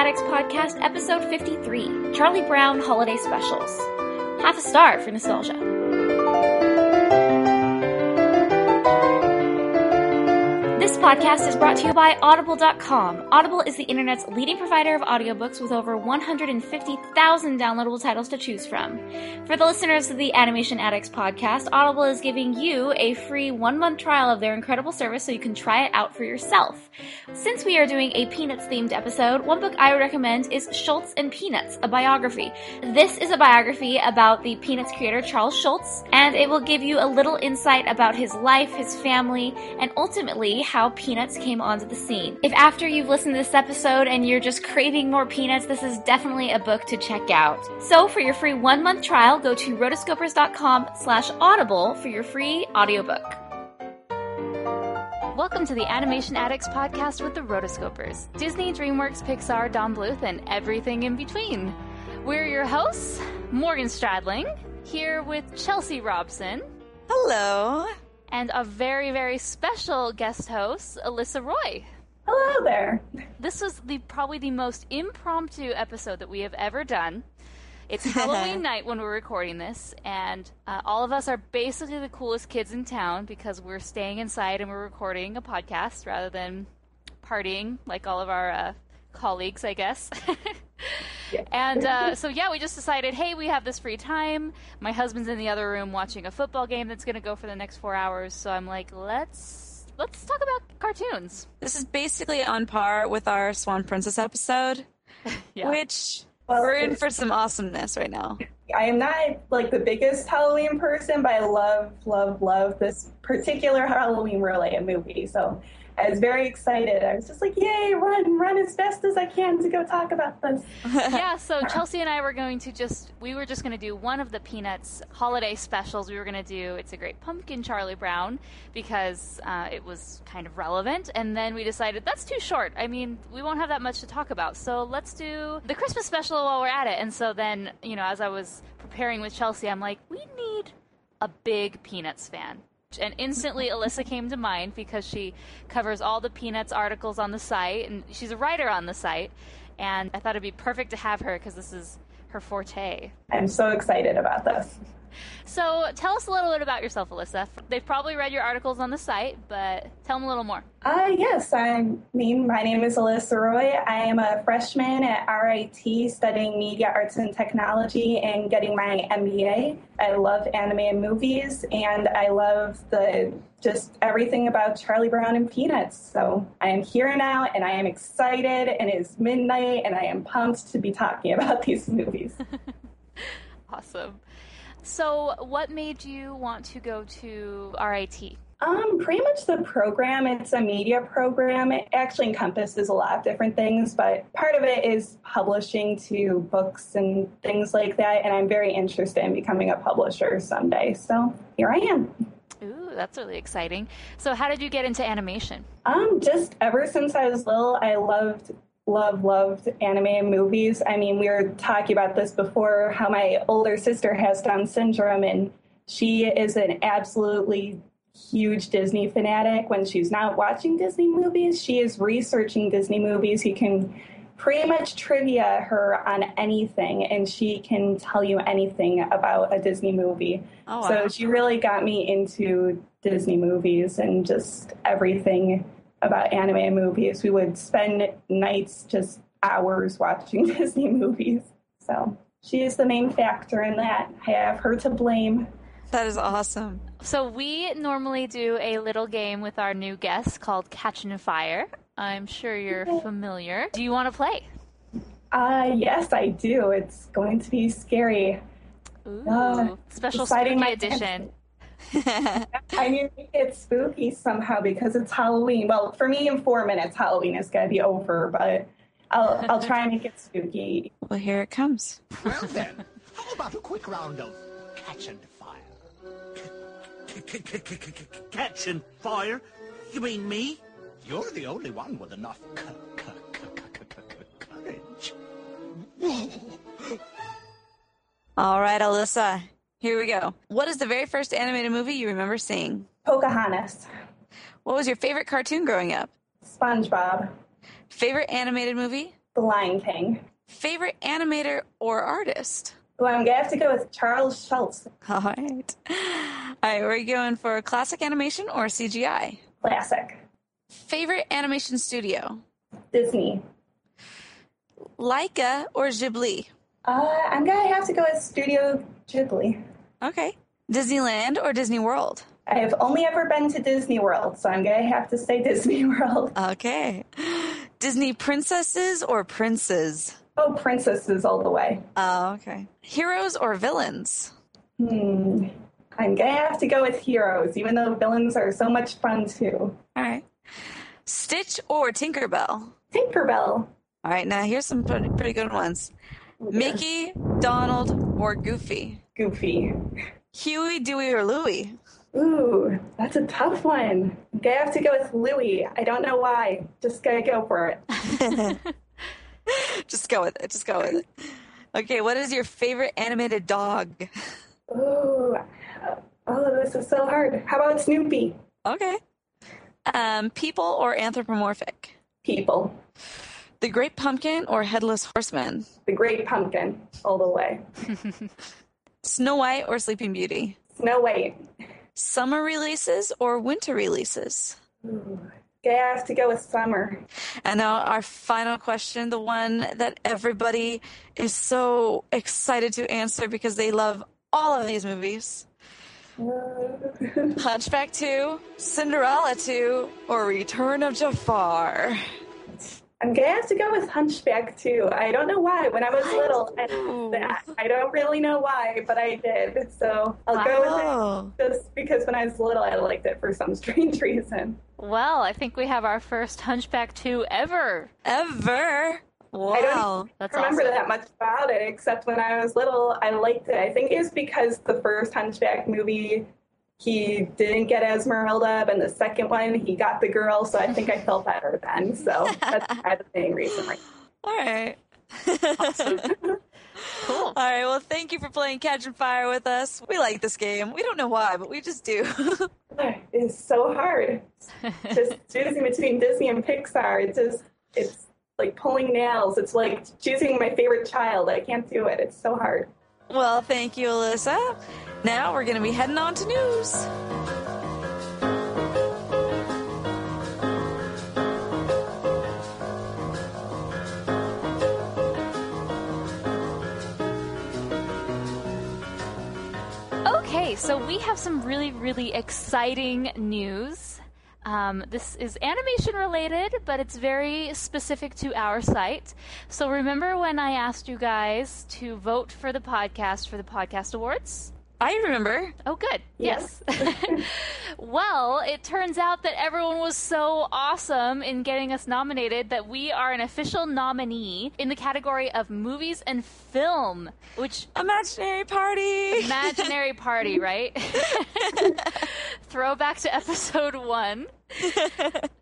Addicts Podcast, episode 53 Charlie Brown Holiday Specials. Half a star for nostalgia. Podcast is brought to you by Audible.com. Audible is the internet's leading provider of audiobooks with over 150,000 downloadable titles to choose from. For the listeners of the Animation Addicts podcast, Audible is giving you a free one month trial of their incredible service so you can try it out for yourself. Since we are doing a Peanuts themed episode, one book I would recommend is Schulz and Peanuts, a biography. This is a biography about the Peanuts creator Charles Schulz, and it will give you a little insight about his life, his family, and ultimately how Peanuts came onto the scene. If after you've listened to this episode and you're just craving more Peanuts, this is definitely a book to check out. So for your free one month trial, go to rotoscopers.com slash audible for your free audiobook. Welcome to the Animation Addicts podcast with the Rotoscopers. Disney, DreamWorks, Pixar, Don Bluth, and everything in between. We're your hosts, Morgan Stradling, here with Chelsea Robson. Hello. And a very, very special guest host, Alyssa Roy. Hello there. This was the probably the most impromptu episode that we have ever done. It's Halloween night when we're recording this, and uh, all of us are basically the coolest kids in town because we're staying inside and we're recording a podcast rather than partying like all of our uh, colleagues, I guess. yeah. And uh, so, yeah, we just decided, hey, we have this free time. My husband's in the other room watching a football game that's going to go for the next four hours. So I'm like, let's let's talk about cartoons. This is basically on par with our Swan Princess episode, yeah. which well, we're in for some awesomeness right now. I am not like the biggest Halloween person, but I love, love, love this particular Halloween related movie. So I was very excited. I was just like, yay, run, run as fast as I can to go talk about this. yeah, so Chelsea and I were going to just, we were just going to do one of the Peanuts holiday specials. We were going to do It's a Great Pumpkin, Charlie Brown, because uh, it was kind of relevant. And then we decided that's too short. I mean, we won't have that much to talk about. So let's do the Christmas special while we're at it. And so then, you know, as I was preparing with Chelsea, I'm like, we need a big Peanuts fan and instantly Alyssa came to mind because she covers all the Peanuts articles on the site, and she's a writer on the site. And I thought it'd be perfect to have her because this is her forte. I'm so excited about this. So tell us a little bit about yourself, Alyssa. They've probably read your articles on the site, but tell them a little more. Uh, yes, I mean, my name is Alyssa Roy. I am a freshman at RIT studying media arts and technology and getting my MBA. I love anime and movies, and I love the just everything about Charlie Brown and Peanuts. So I am here now, and I am excited, and it is midnight, and I am pumped to be talking about these movies. awesome. So, what made you want to go to RIT? Um, pretty much the program. It's a media program. It actually encompasses a lot of different things, but part of it is publishing to books and things like that. And I'm very interested in becoming a publisher someday. So here I am. Ooh, that's really exciting. So, how did you get into animation? Um, just ever since I was little, I loved love, loved anime and movies. I mean, we were talking about this before how my older sister has Down syndrome, and she is an absolutely huge Disney fanatic. When she's not watching Disney movies, she is researching Disney movies. You can pretty much trivia her on anything, and she can tell you anything about a Disney movie. Oh, wow. So she really got me into Disney movies and just everything about anime and movies. We would spend nights just hours watching Disney movies. So she is the main factor in that. I have her to blame. That is awesome. So we normally do a little game with our new guests called Catching Fire. I'm sure you're familiar. Do you want to play? Uh, yes, I do. It's going to be scary. Ooh, uh, special spooky edition. I mean, it's spooky somehow because it's Halloween. Well, for me, in four minutes, Halloween is going to be over, but I'll I'll try and make it spooky. Well, here it comes. Well then, how about a quick round of catch and fire? Catch and fire? You mean me? You're the only one with enough courage. All right, Alyssa. Here we go. What is the very first animated movie you remember seeing? Pocahontas. What was your favorite cartoon growing up? SpongeBob. Favorite animated movie? The Lion King. Favorite animator or artist? Well, I'm gonna have to go with Charles Schulz. All right. All right, we're going for classic animation or CGI? Classic. Favorite animation studio? Disney. Laika or Ghibli? Uh, I'm gonna have to go with Studio Ghibli. Okay. Disneyland or Disney World? I have only ever been to Disney World, so I'm gonna have to say Disney World. Okay. Disney princesses or princes? Oh, princesses all the way. Oh, okay. Heroes or villains? Hmm. I'm gonna have to go with heroes, even though villains are so much fun too. All right. Stitch or Tinkerbell? Tinkerbell. All right, now here's some pretty, pretty good ones. Mickey, Donald, or Goofy? Goofy. Huey, Dewey, or Louie? Ooh, that's a tough one. I'm gonna have to go with Louie. I don't know why. Just gotta go for it. Just go with it. Just go with it. Okay, what is your favorite animated dog? Ooh. Oh, this is so hard. How about Snoopy? Okay. Um, people or anthropomorphic? People. The Great Pumpkin or Headless Horseman? The Great Pumpkin, all the way. Snow White or Sleeping Beauty? Snow White. Summer releases or winter releases? Ooh. Okay, I have to go with summer. And now our final question, the one that everybody is so excited to answer because they love all of these movies. Uh, Hunchback 2, Cinderella 2, or Return of Jafar? I'm gonna have to go with Hunchback too. I don't know why. When I was little, I, oh. I don't really know why, but I did. So I'll wow. go with it just because when I was little, I liked it for some strange reason. Well, I think we have our first Hunchback 2 ever. Ever? Wow. I don't That's remember awesome. that much about it, except when I was little, I liked it. I think it was because the first Hunchback movie, he didn't get Esmeralda, and the second one, he got the girl. So I think I felt better then. So that's the main reason. Right? All right. Cool. All right. Well, thank you for playing Catch and Fire with us. We like this game. We don't know why, but we just do. It's so hard. just choosing between Disney and Pixar. It's just, it's like pulling nails. It's like choosing my favorite child. I can't do it. It's so hard. Well, thank you, Alyssa. Now we're going to be heading on to news. Okay, so we have some really, really exciting news. Um, this is animation related, but it's very specific to our site. So remember when I asked you guys to vote for the podcast for the podcast awards? I remember. Oh, good. Yes. well, it turns out that everyone was so awesome in getting us nominated that we are an official nominee in the category of movies and film, which Imaginary Party. imaginary party, right? Throwback to episode one.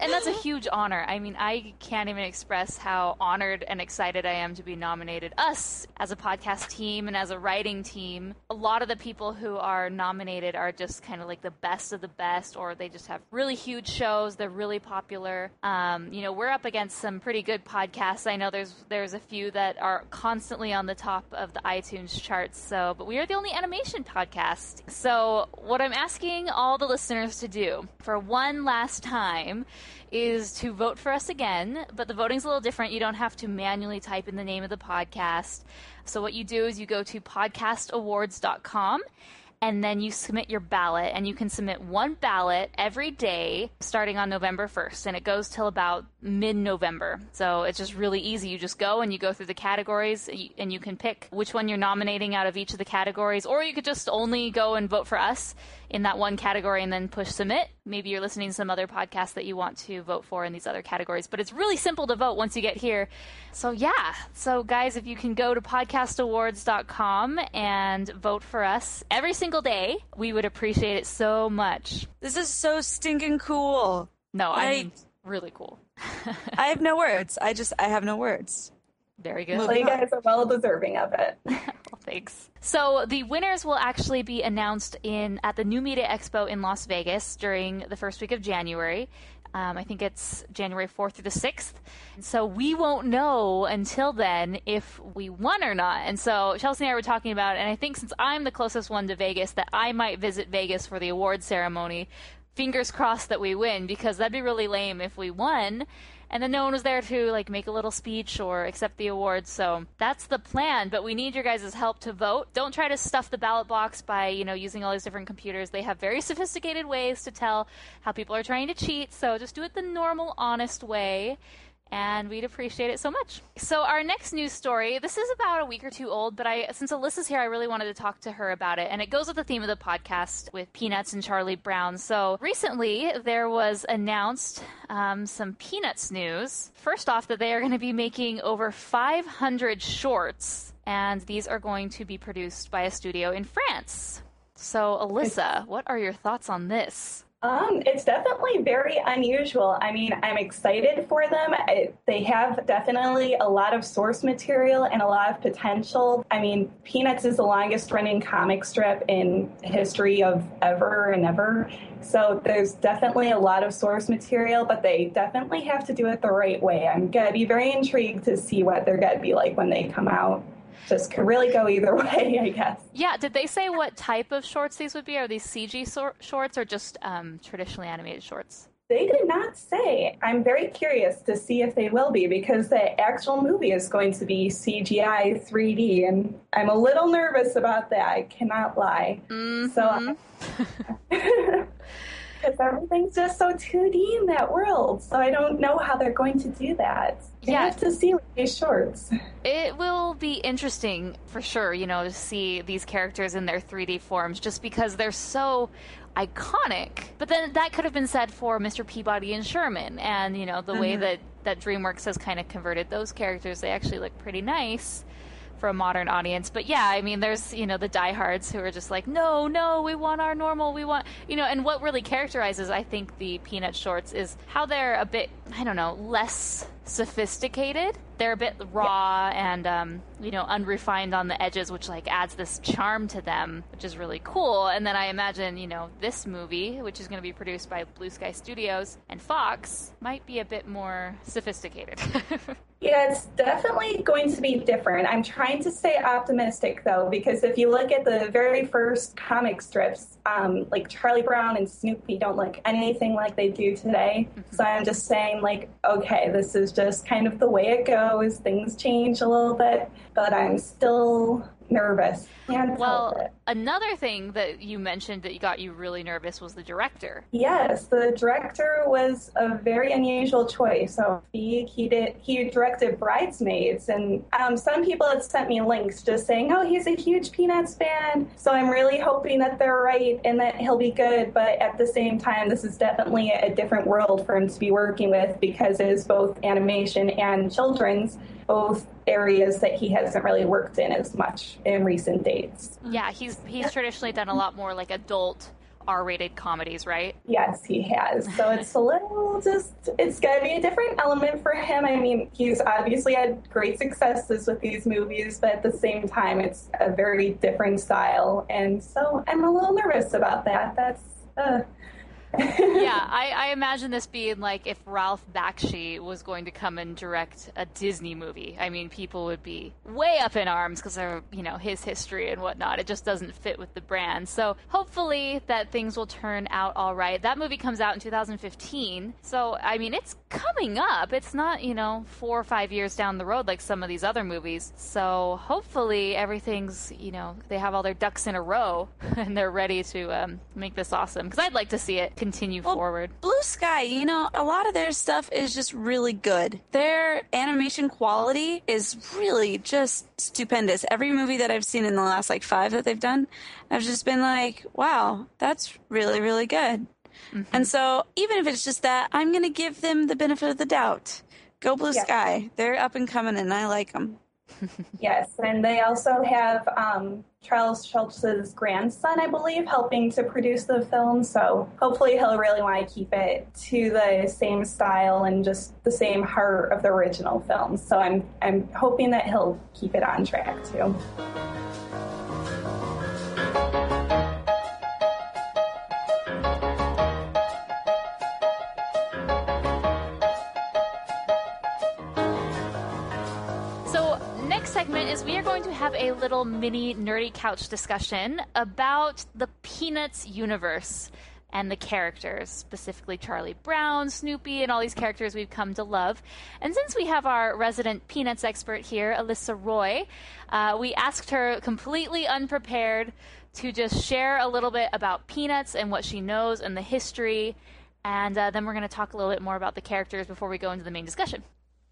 and that's a huge honor. I mean, I can't even express how honored and excited I am to be nominated. Us as a podcast team and as a writing team, a lot of the people who are nominated are just kind of like the best of the best, or they just have really huge shows. They're really popular. Um, you know, we're up against some pretty good podcasts. I know there's there's a few that are constantly on the top of the iTunes charts. So, but we are the only animation podcast. So, what I'm asking all the listeners to do for one last time is to vote for us again, but the voting's a little different. You don't have to manually type in the name of the podcast. So what you do is you go to podcastawards.com and then you submit your ballot and you can submit one ballot every day starting on November 1st and it goes till about mid-November. So it's just really easy. You just go and you go through the categories and you can pick which one you're nominating out of each of the categories or you could just only go and vote for us in that one category and then push submit. Maybe you're listening to some other podcast that you want to vote for in these other categories, but it's really simple to vote once you get here. So yeah. So guys, if you can go to podcastawards.com and vote for us every single day, we would appreciate it so much. This is so stinking cool. No, I, I- mean really cool. I have no words. I just, I have no words. Very good. Well, you guys are well deserving of it. Well, thanks. So the winners will actually be announced in at the New Media Expo in Las Vegas during the first week of January. Um, I think it's January 4th through the 6th. So we won't know until then if we won or not. And so Chelsea and I were talking about it, and I think since I'm the closest one to Vegas, that I might visit Vegas for the award ceremony. Fingers crossed that we win, because that'd be really lame if we won and then no one was there to like make a little speech or accept the award. So that's the plan. But we need your guys' help to vote. Don't try to stuff the ballot box by you know using all these different computers. They have very sophisticated ways to tell how people are trying to cheat. So just do it the normal, honest way and we'd appreciate it so much. So our next news story, this is about a week or two old, but I since Alyssa's here, I really wanted to talk to her about it, and it goes with the theme of the podcast with Peanuts and Charlie Brown. So recently, there was announced um, some Peanuts news. First off, that they are going to be making over 500 shorts, and these are going to be produced by a studio in France. So, Alyssa, what are your thoughts on this? Um, it's definitely very unusual. I mean, I'm excited for them. I, they have definitely a lot of source material and a lot of potential. I mean, Peanuts is the longest running comic strip in history of ever and ever. So there's definitely a lot of source material, but they definitely have to do it the right way. I'm going to be very intrigued to see what they're going to be like when they come out just could really go either way, I guess. Yeah, did they say what type of shorts these would be? Are these CG so- shorts or just um, traditionally animated shorts? They did not say. I'm very curious to see if they will be because the actual movie is going to be CGI 3D, and I'm a little nervous about that. I cannot lie. Mm-hmm. So. because everything's just so 2D in that world. So I don't know how they're going to do that. You yeah. have to see with these shorts. It will be interesting for sure, you know, to see these characters in their 3D forms just because they're so iconic. But then that could have been said for Mr. Peabody and Sherman and, you know, the mm-hmm. way that that DreamWorks has kind of converted those characters, they actually look pretty nice for a modern audience. But yeah, I mean, there's you know the diehards who are just like, no, no, we want our normal, we want you know. And what really characterizes, I think, the Peanut shorts is how they're a bit, I don't know, less sophisticated they're a bit raw yeah. and um, you know unrefined on the edges, which like adds this charm to them, which is really cool. And then I imagine you know this movie, which is going to be produced by Blue Sky Studios and Fox, might be a bit more sophisticated. yeah, it's definitely going to be different. I'm trying to stay optimistic though, because if you look at the very first comic strips, um, like Charlie Brown and Snoopy don't look anything like they do today. Mm-hmm. So I'm just saying, like, okay, this is just kind of the way it goes things change a little bit, but I'm still nervous. Can't well, another thing that you mentioned that got you really nervous was the director. Yes, the director was a very unusual choice. So he he did he directed Bridesmaids, and um, some people had sent me links just saying, "Oh, he's a huge Peanuts fan." So I'm really hoping that they're right and that he'll be good. But at the same time, this is definitely a different world for him to be working with because it is both animation and children's both areas that he hasn't really worked in as much in recent Yeah, he's he's traditionally done a lot more like adult R-rated comedies, right? Yes, he has. So it's a little just it's going to be a different element for him. I mean, he's obviously had great successes with these movies, but at the same time, it's a very different style, and so I'm a little nervous about that. That's. Uh, yeah, I, I, imagine this being like if Ralph Bakshi was going to come and direct a Disney movie. I mean, people would be way up in arms because of you know his history and whatnot. It just doesn't fit with the brand. So hopefully that things will turn out all right. That movie comes out in 2015, so I mean it's coming up. It's not you know four or five years down the road like some of these other movies. So hopefully everything's you know they have all their ducks in a row and they're ready to um, make this awesome. Because I'd like to see it continue well, forward. Blue Sky, you know, a lot of their stuff is just really good. Their animation quality is really just stupendous. Every movie that I've seen in the last like five that they've done, I've just been like, wow, that's really, really good. Mm-hmm. And so even if it's just that, I'm going to give them the benefit of the doubt. Go Blue yes. Sky. They're up and coming and I like them. yes, and they also have um, Charles Schulz's grandson, I believe, helping to produce the film. So hopefully he'll really want to keep it to the same style and just the same heart of the original film. So I'm I'm hoping that he'll keep it on track too. Have a little mini nerdy couch discussion about the Peanuts universe and the characters, specifically Charlie Brown, Snoopy, and all these characters we've come to love. And since we have our resident Peanuts expert here, Alyssa Roy, uh, we asked her completely unprepared to just share a little bit about Peanuts and what she knows and the history. And uh, then we're going to talk a little bit more about the characters before we go into the main discussion.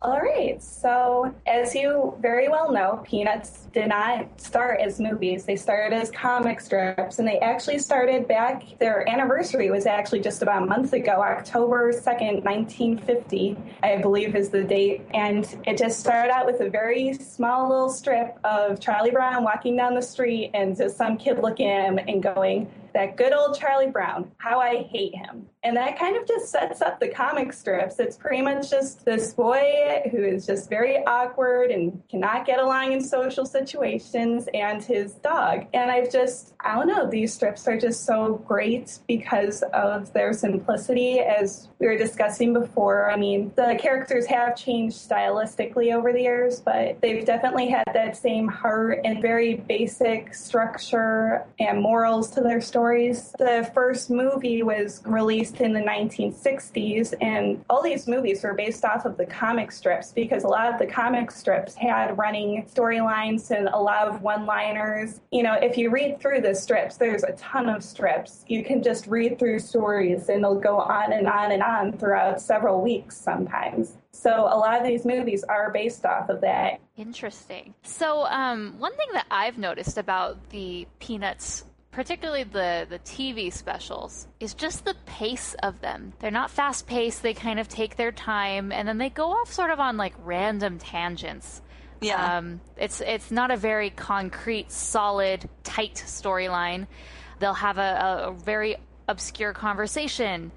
All right. So, as you very well know, Peanuts did not start as movies. They started as comic strips, and they actually started back, their anniversary was actually just about a month ago, October 2nd, 1950, I believe is the date. And it just started out with a very small little strip of Charlie Brown walking down the street and just some kid looking at him and going, that good old Charlie Brown, how I hate him. And that kind of just sets up the comic strips. It's pretty much just this boy who is just very awkward and cannot get along in social situations and his dog. And I've just, I don't know, these strips are just so great because of their simplicity, as we were discussing before. I mean, the characters have changed stylistically over the years, but they've definitely had that same heart and very basic structure and morals to their stories. The first movie was released in the 1960s, and all these movies were based off of the comic strips because a lot of the comic strips had running storylines and a lot of one liners. You know, if you read through the strips, there's a ton of strips. You can just read through stories, and they'll go on and on and on throughout several weeks sometimes. So a lot of these movies are based off of that. Interesting. So, um, one thing that I've noticed about the Peanuts particularly the the TV specials, is just the pace of them. They're not fast paced. They kind of take their time, and then they go off sort of on like random tangents. Yeah, um, it's it's not a very concrete, solid, tight storyline. They'll have a, a, a very obscure conversation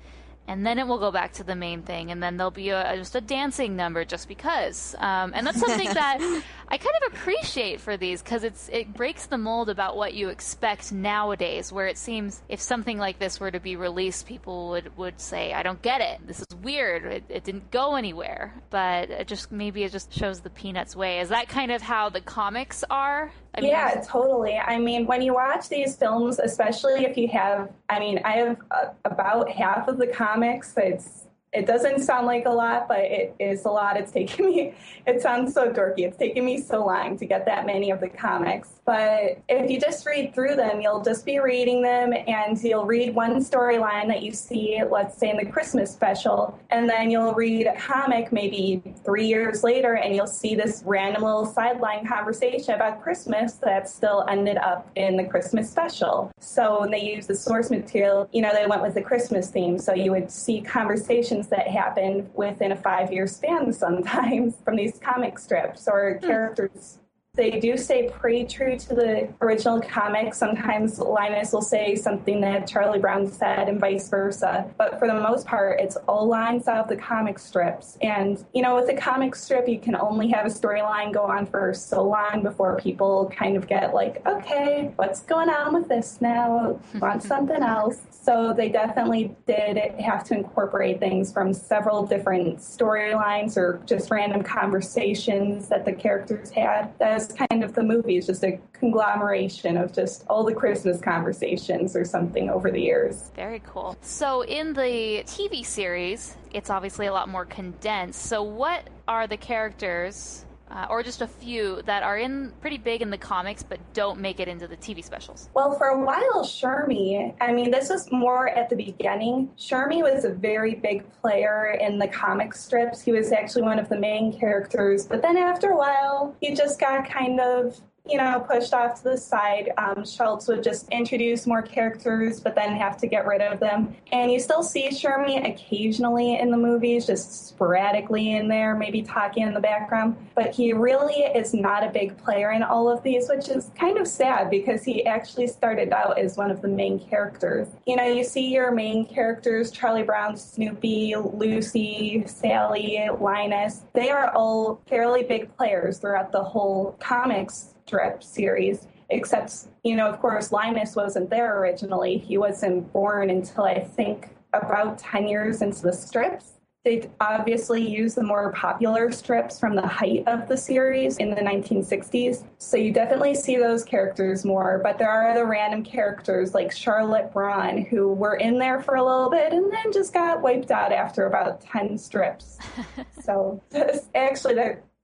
and then it will go back to the main thing, and then there'll be a, just a dancing number just because. Um, and that's something that I kind of appreciate for these because it's it breaks the mold about what you expect nowadays. Where it seems if something like this were to be released, people would would say, "I don't get it. This is weird. It, it didn't go anywhere." But it just maybe it just shows the Peanuts way. Is that kind of how the comics are? I mean, yeah, totally. I mean, when you watch these films, especially if you have, I mean, I have uh, about half of the comics. It's it doesn't sound like a lot, but it is a lot. It's taken me, it sounds so dorky. It's taken me so long to get that many of the comics. But if you just read through them, you'll just be reading them and you'll read one storyline that you see, let's say in the Christmas special, and then you'll read a comic maybe three years later and you'll see this random little sideline conversation about Christmas that still ended up in the Christmas special. So when they use the source material, you know, they went with the Christmas theme. So you would see conversations that happen within a five year span sometimes from these comic strips or hmm. characters they do stay pretty true to the original comic. Sometimes Linus will say something that Charlie Brown said and vice versa. But for the most part, it's all lines out of the comic strips. And, you know, with a comic strip, you can only have a storyline go on for so long before people kind of get like, okay, what's going on with this now? Want something else? So they definitely did have to incorporate things from several different storylines or just random conversations that the characters had. That's kind of the movie. It's just a conglomeration of just all the Christmas conversations or something over the years. Very cool. So in the TV series, it's obviously a lot more condensed. So what are the characters uh, or just a few that are in pretty big in the comics but don't make it into the TV specials? Well, for a while, Shermy, I mean, this was more at the beginning. Shermy was a very big player in the comic strips. He was actually one of the main characters, but then after a while, he just got kind of you know, pushed off to the side. Um, Schulz would just introduce more characters, but then have to get rid of them. And you still see Shermy occasionally in the movies, just sporadically in there, maybe talking in the background. But he really is not a big player in all of these, which is kind of sad because he actually started out as one of the main characters. You know, you see your main characters, Charlie Brown, Snoopy, Lucy, Sally, Linus. They are all fairly big players throughout the whole comics strip series. Except, you know, of course, Linus wasn't there originally. He wasn't born until I think about 10 years into the strips. They obviously use the more popular strips from the height of the series in the 1960s. So you definitely see those characters more. But there are other random characters like Charlotte Braun who were in there for a little bit and then just got wiped out after about 10 strips. so actually,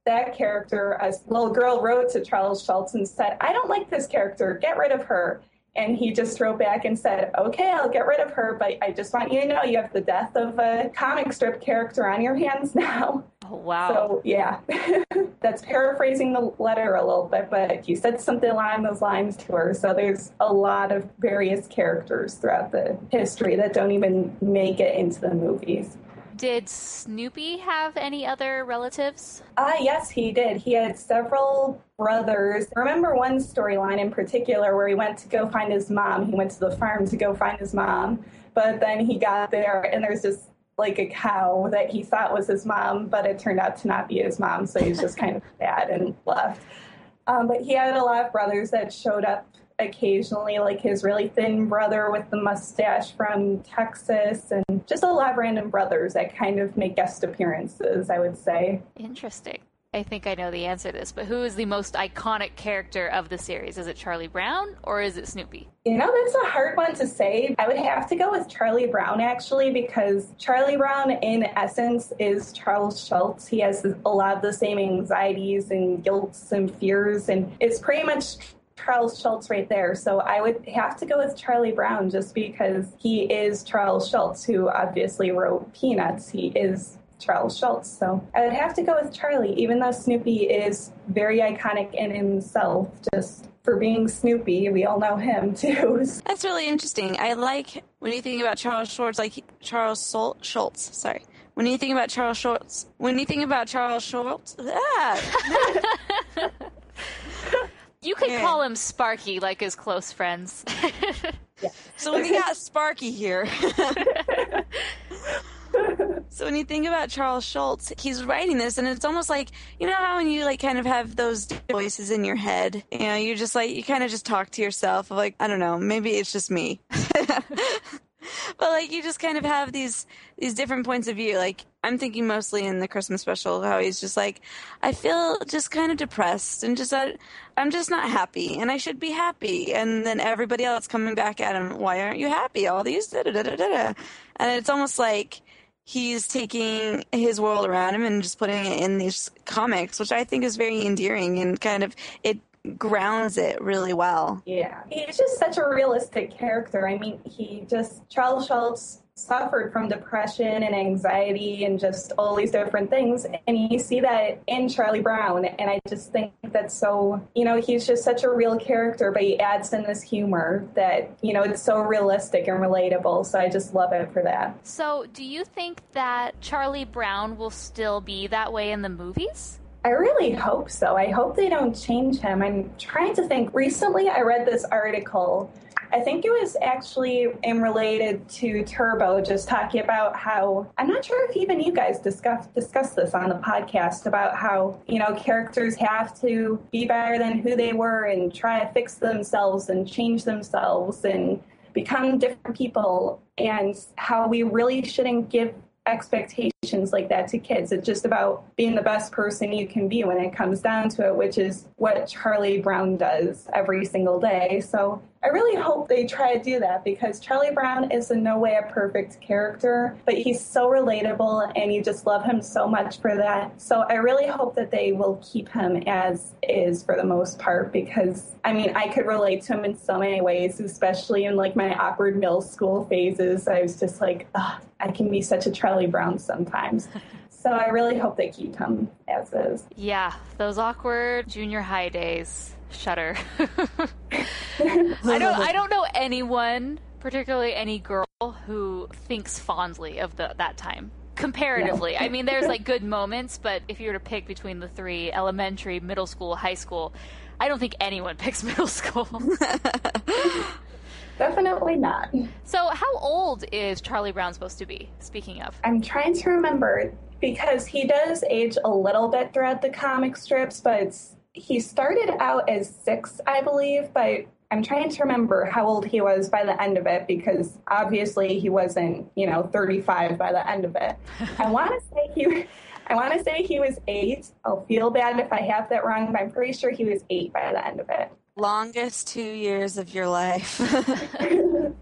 that character, a little girl wrote to Charles Schulz and said, I don't like this character, get rid of her. And he just wrote back and said, Okay, I'll get rid of her, but I just want you to know you have the death of a comic strip character on your hands now. Oh, wow. So, yeah, that's paraphrasing the letter a little bit, but he said something along those lines to her. So, there's a lot of various characters throughout the history that don't even make it into the movies. Did Snoopy have any other relatives? Ah, yes, he did. He had several brothers. I remember one storyline in particular where he went to go find his mom. He went to the farm to go find his mom, but then he got there and there's just like a cow that he thought was his mom, but it turned out to not be his mom, so he's just kind of sad and left. Um, but he had a lot of brothers that showed up occasionally, like his really thin brother with the mustache from Texas, and just a lot of random brothers that kind of make guest appearances, I would say. Interesting. I think I know the answer to this, but who is the most iconic character of the series? Is it Charlie Brown or is it Snoopy? You know, that's a hard one to say. I would have to go with Charlie Brown actually, because Charlie Brown, in essence, is Charles Schulz. He has a lot of the same anxieties and guilts and fears, and it's pretty much Charles Schulz right there. So I would have to go with Charlie Brown just because he is Charles Schulz, who obviously wrote Peanuts. He is Charles Schulz. So I would have to go with Charlie, even though Snoopy is very iconic in himself, just for being Snoopy. We all know him too. That's really interesting. I like when you think about Charles Schulz, like Charles Sol- Schulz. Sorry. When you think about Charles Schulz, when you think about Charles Schultz, ah, You could call him Sparky, like his close friends. so we got Sparky here. so when you think about Charles Schulz, he's writing this, and it's almost like you know how when you like kind of have those voices in your head, you know, you just like you kind of just talk to yourself, like I don't know, maybe it's just me. but like you just kind of have these these different points of view. Like i'm thinking mostly in the christmas special how he's just like i feel just kind of depressed and just uh, i'm just not happy and i should be happy. And then everybody else coming back at him why aren't you happy? All these da da da da da. And it's almost like he's taking his world around him and just putting it in these comics which i think is very endearing and kind of it grounds it really well Yeah. He's just such a realistic character. I mean, he just, Charles Schulz suffered from depression and anxiety and just all these different things. And you see that in Charlie Brown. And I just think that's so, you know, he's just such a real character, but he adds in this humor that, you know, it's so realistic and relatable. So I just love it for that. so, do you think that Charlie Brown will still be that way in the movies? I really hope so. I hope they don't change him. I'm trying to think. Recently, I read this article. I think it was actually in related to Turbo, just talking about how I'm not sure if even you guys discussed discussed this on the podcast about how you know characters have to be better than who they were and try to fix themselves and change themselves and become different people, and how we really shouldn't give expectations like that to kids. It's just about being the best person you can be when it comes down to it, which is what Charlie Brown does every single day. So I really hope they try to do that because Charlie Brown is in no way a perfect character, but he's so relatable and you just love him so much for that. So I really hope that they will keep him as is for the most part because I mean, I could relate to him in so many ways, especially in like my awkward middle school phases. I was just like, Ugh, I can be such a Charlie Brown sometimes. So I really hope they keep him as is. Yeah, those awkward junior high days. Shudder. I don't I don't know anyone, particularly any girl who thinks fondly of the that time. Comparatively. I mean there's like good moments, but if you were to pick between the three, elementary, middle school, high school, I don't think anyone picks middle school. Definitely not. so, how old is Charlie Brown supposed to be? Speaking of. I'm trying to remember because he does age a little bit throughout the comic strips, but it's, he started out as six, I believe, but I'm trying to remember how old he was by the end of it because obviously he wasn't, you know, 35 by the end of it. I want to say he I want to say he was 8. I'll feel bad if I have that wrong, but I'm pretty sure he was 8 by the end of it. Longest 2 years of your life.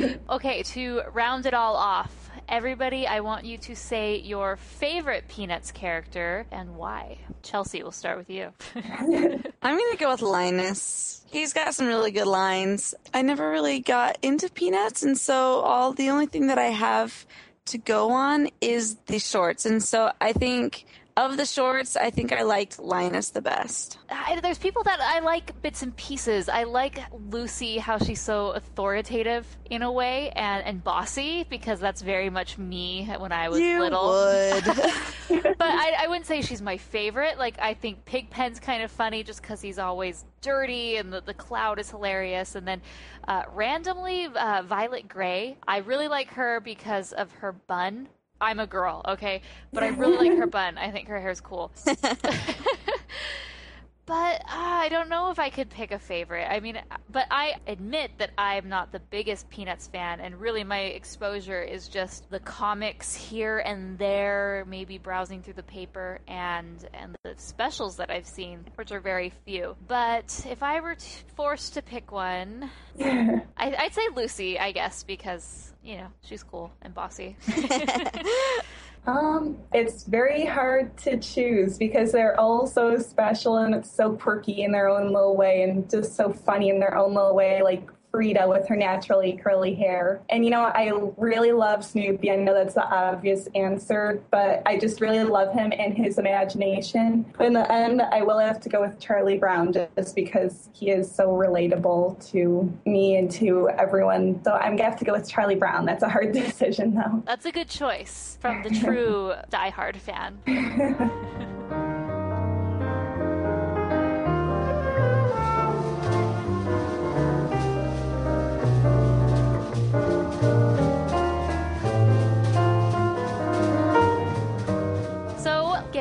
okay, to round it all off, Everybody, I want you to say your favorite Peanuts character and why. Chelsea, we'll start with you. I'm going to go with Linus. He's got some really good lines. I never really got into Peanuts, and so all the only thing that I have to go on is the shorts. And so I think of the shorts, I think I liked Linus the best. I, there's people that I like bits and pieces. I like Lucy, how she's so authoritative in a way and, and bossy, because that's very much me when I was you little. Would. but I, I, wouldn't say she's my favorite. Like, I think Pigpen's kind of funny just because he's always dirty and the, the cloud is hilarious. And then uh, randomly, uh, Violet Gray, I really like her because of her bun I'm a girl, okay? But I really like her bun. I think her hair's cool. but uh, I don't know if I could pick a favorite. I mean, but I admit that I'm not the biggest Peanuts fan, and really my exposure is just the comics here and there, maybe browsing through the paper and and the specials that I've seen, which are very few. But if I were forced to pick one, I, I'd say Lucy, I guess, because you know she's cool and bossy. Um, it's very hard to choose because they're all so special and it's so quirky in their own little way and just so funny in their own little way. Like Frieda with her naturally curly hair. And you know, I really love Snoopy. I know that's the obvious answer, but I just really love him and his imagination. But in the end, I will have to go with Charlie Brown just because he is so relatable to me and to everyone. So I'm gonna have to go with Charlie Brown. That's a hard decision, though. That's a good choice from the true diehard fan.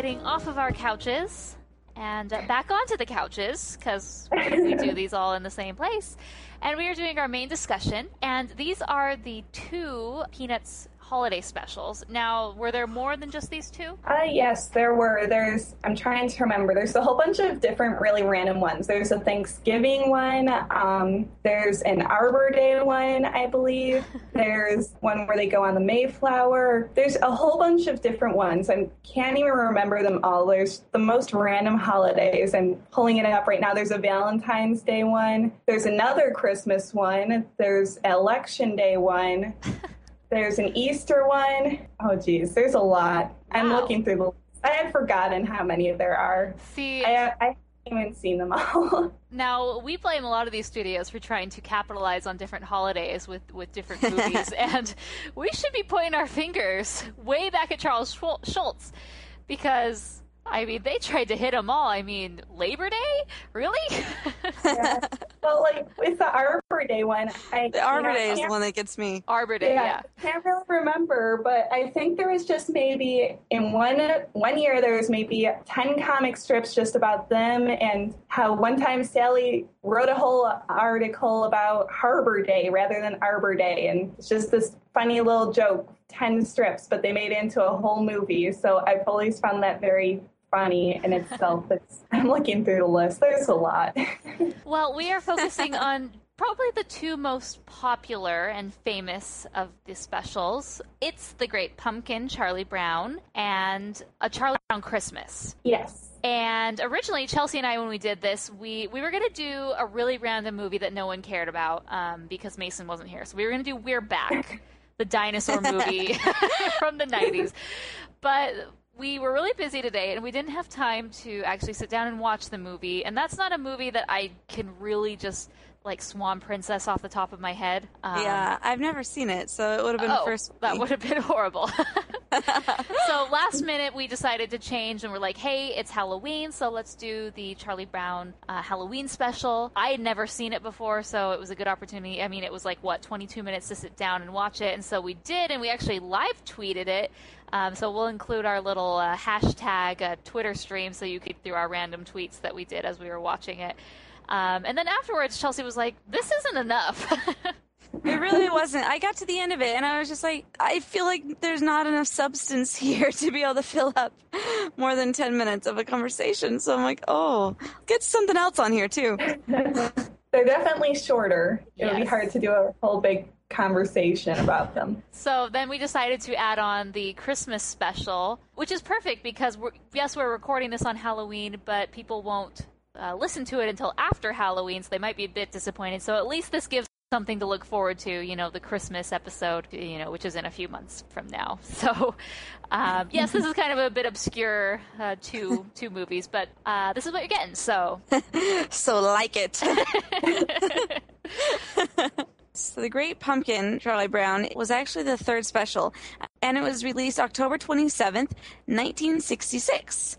getting off of our couches and uh, back onto the couches because we do these all in the same place. And we are doing our main discussion. And these are the two Peanuts holiday specials. Now, were there more than just these two? Uh, yes, there were. There's, I'm trying to remember, there's a whole bunch of different, really random ones. There's a Thanksgiving one, um, there's an Arbor Day one, I believe. there's one where they go on the Mayflower. There's a whole bunch of different ones. I can't even remember them all. There's the most random holidays. I'm pulling it up right now. There's a Valentine's Day one, there's another Christmas one, there's Election Day one. There's an Easter one. Oh, geez, there's a lot. Wow. I'm looking through the. I had forgotten how many there are. See, I, I haven't even seen them all. now we blame a lot of these studios for trying to capitalize on different holidays with with different movies, and we should be pointing our fingers way back at Charles Schulz because I mean, they tried to hit them all. I mean, Labor Day? Really? yeah. Well, like with the Arbor Day one, I the Arbor know, Day is the one that gets me. Arbor Day, yeah. yeah. Can't really remember, but I think there was just maybe in one one year there was maybe ten comic strips just about them, and how one time Sally wrote a whole article about Harbor Day rather than Arbor Day, and it's just this funny little joke 10 strips, but they made it into a whole movie. So I've always found that very funny in itself. It's, I'm looking through the list. There's a lot. well, we are focusing on probably the two most popular and famous of the specials. It's The Great Pumpkin, Charlie Brown, and A Charlie Brown Christmas. Yes. And originally, Chelsea and I, when we did this, we, we were going to do a really random movie that no one cared about um, because Mason wasn't here. So we were going to do We're Back, the dinosaur movie from the 90s. But we were really busy today and we didn't have time to actually sit down and watch the movie. And that's not a movie that I can really just like Swan Princess off the top of my head. Um, yeah, I've never seen it, so it would have been oh, the first. That would have been horrible. so last minute, we decided to change, and we're like, "Hey, it's Halloween, so let's do the Charlie Brown uh, Halloween special." I had never seen it before, so it was a good opportunity. I mean, it was like what 22 minutes to sit down and watch it, and so we did, and we actually live tweeted it. Um, so we'll include our little uh, hashtag uh, Twitter stream so you could through our random tweets that we did as we were watching it. Um, and then afterwards, Chelsea was like, "This isn't enough." It really wasn't. I got to the end of it and I was just like, I feel like there's not enough substance here to be able to fill up more than 10 minutes of a conversation. So I'm like, oh, get something else on here too. They're definitely shorter. It would be hard to do a whole big conversation about them. So then we decided to add on the Christmas special, which is perfect because we're, yes, we're recording this on Halloween, but people won't uh, listen to it until after Halloween, so they might be a bit disappointed. So at least this gives something to look forward to, you know, the Christmas episode, you know, which is in a few months from now. So um, yes, this is kind of a bit obscure uh, two two movies, but uh, this is what you're getting. So So like it. so the Great Pumpkin, Charlie Brown, was actually the third special, and it was released October 27th, 1966.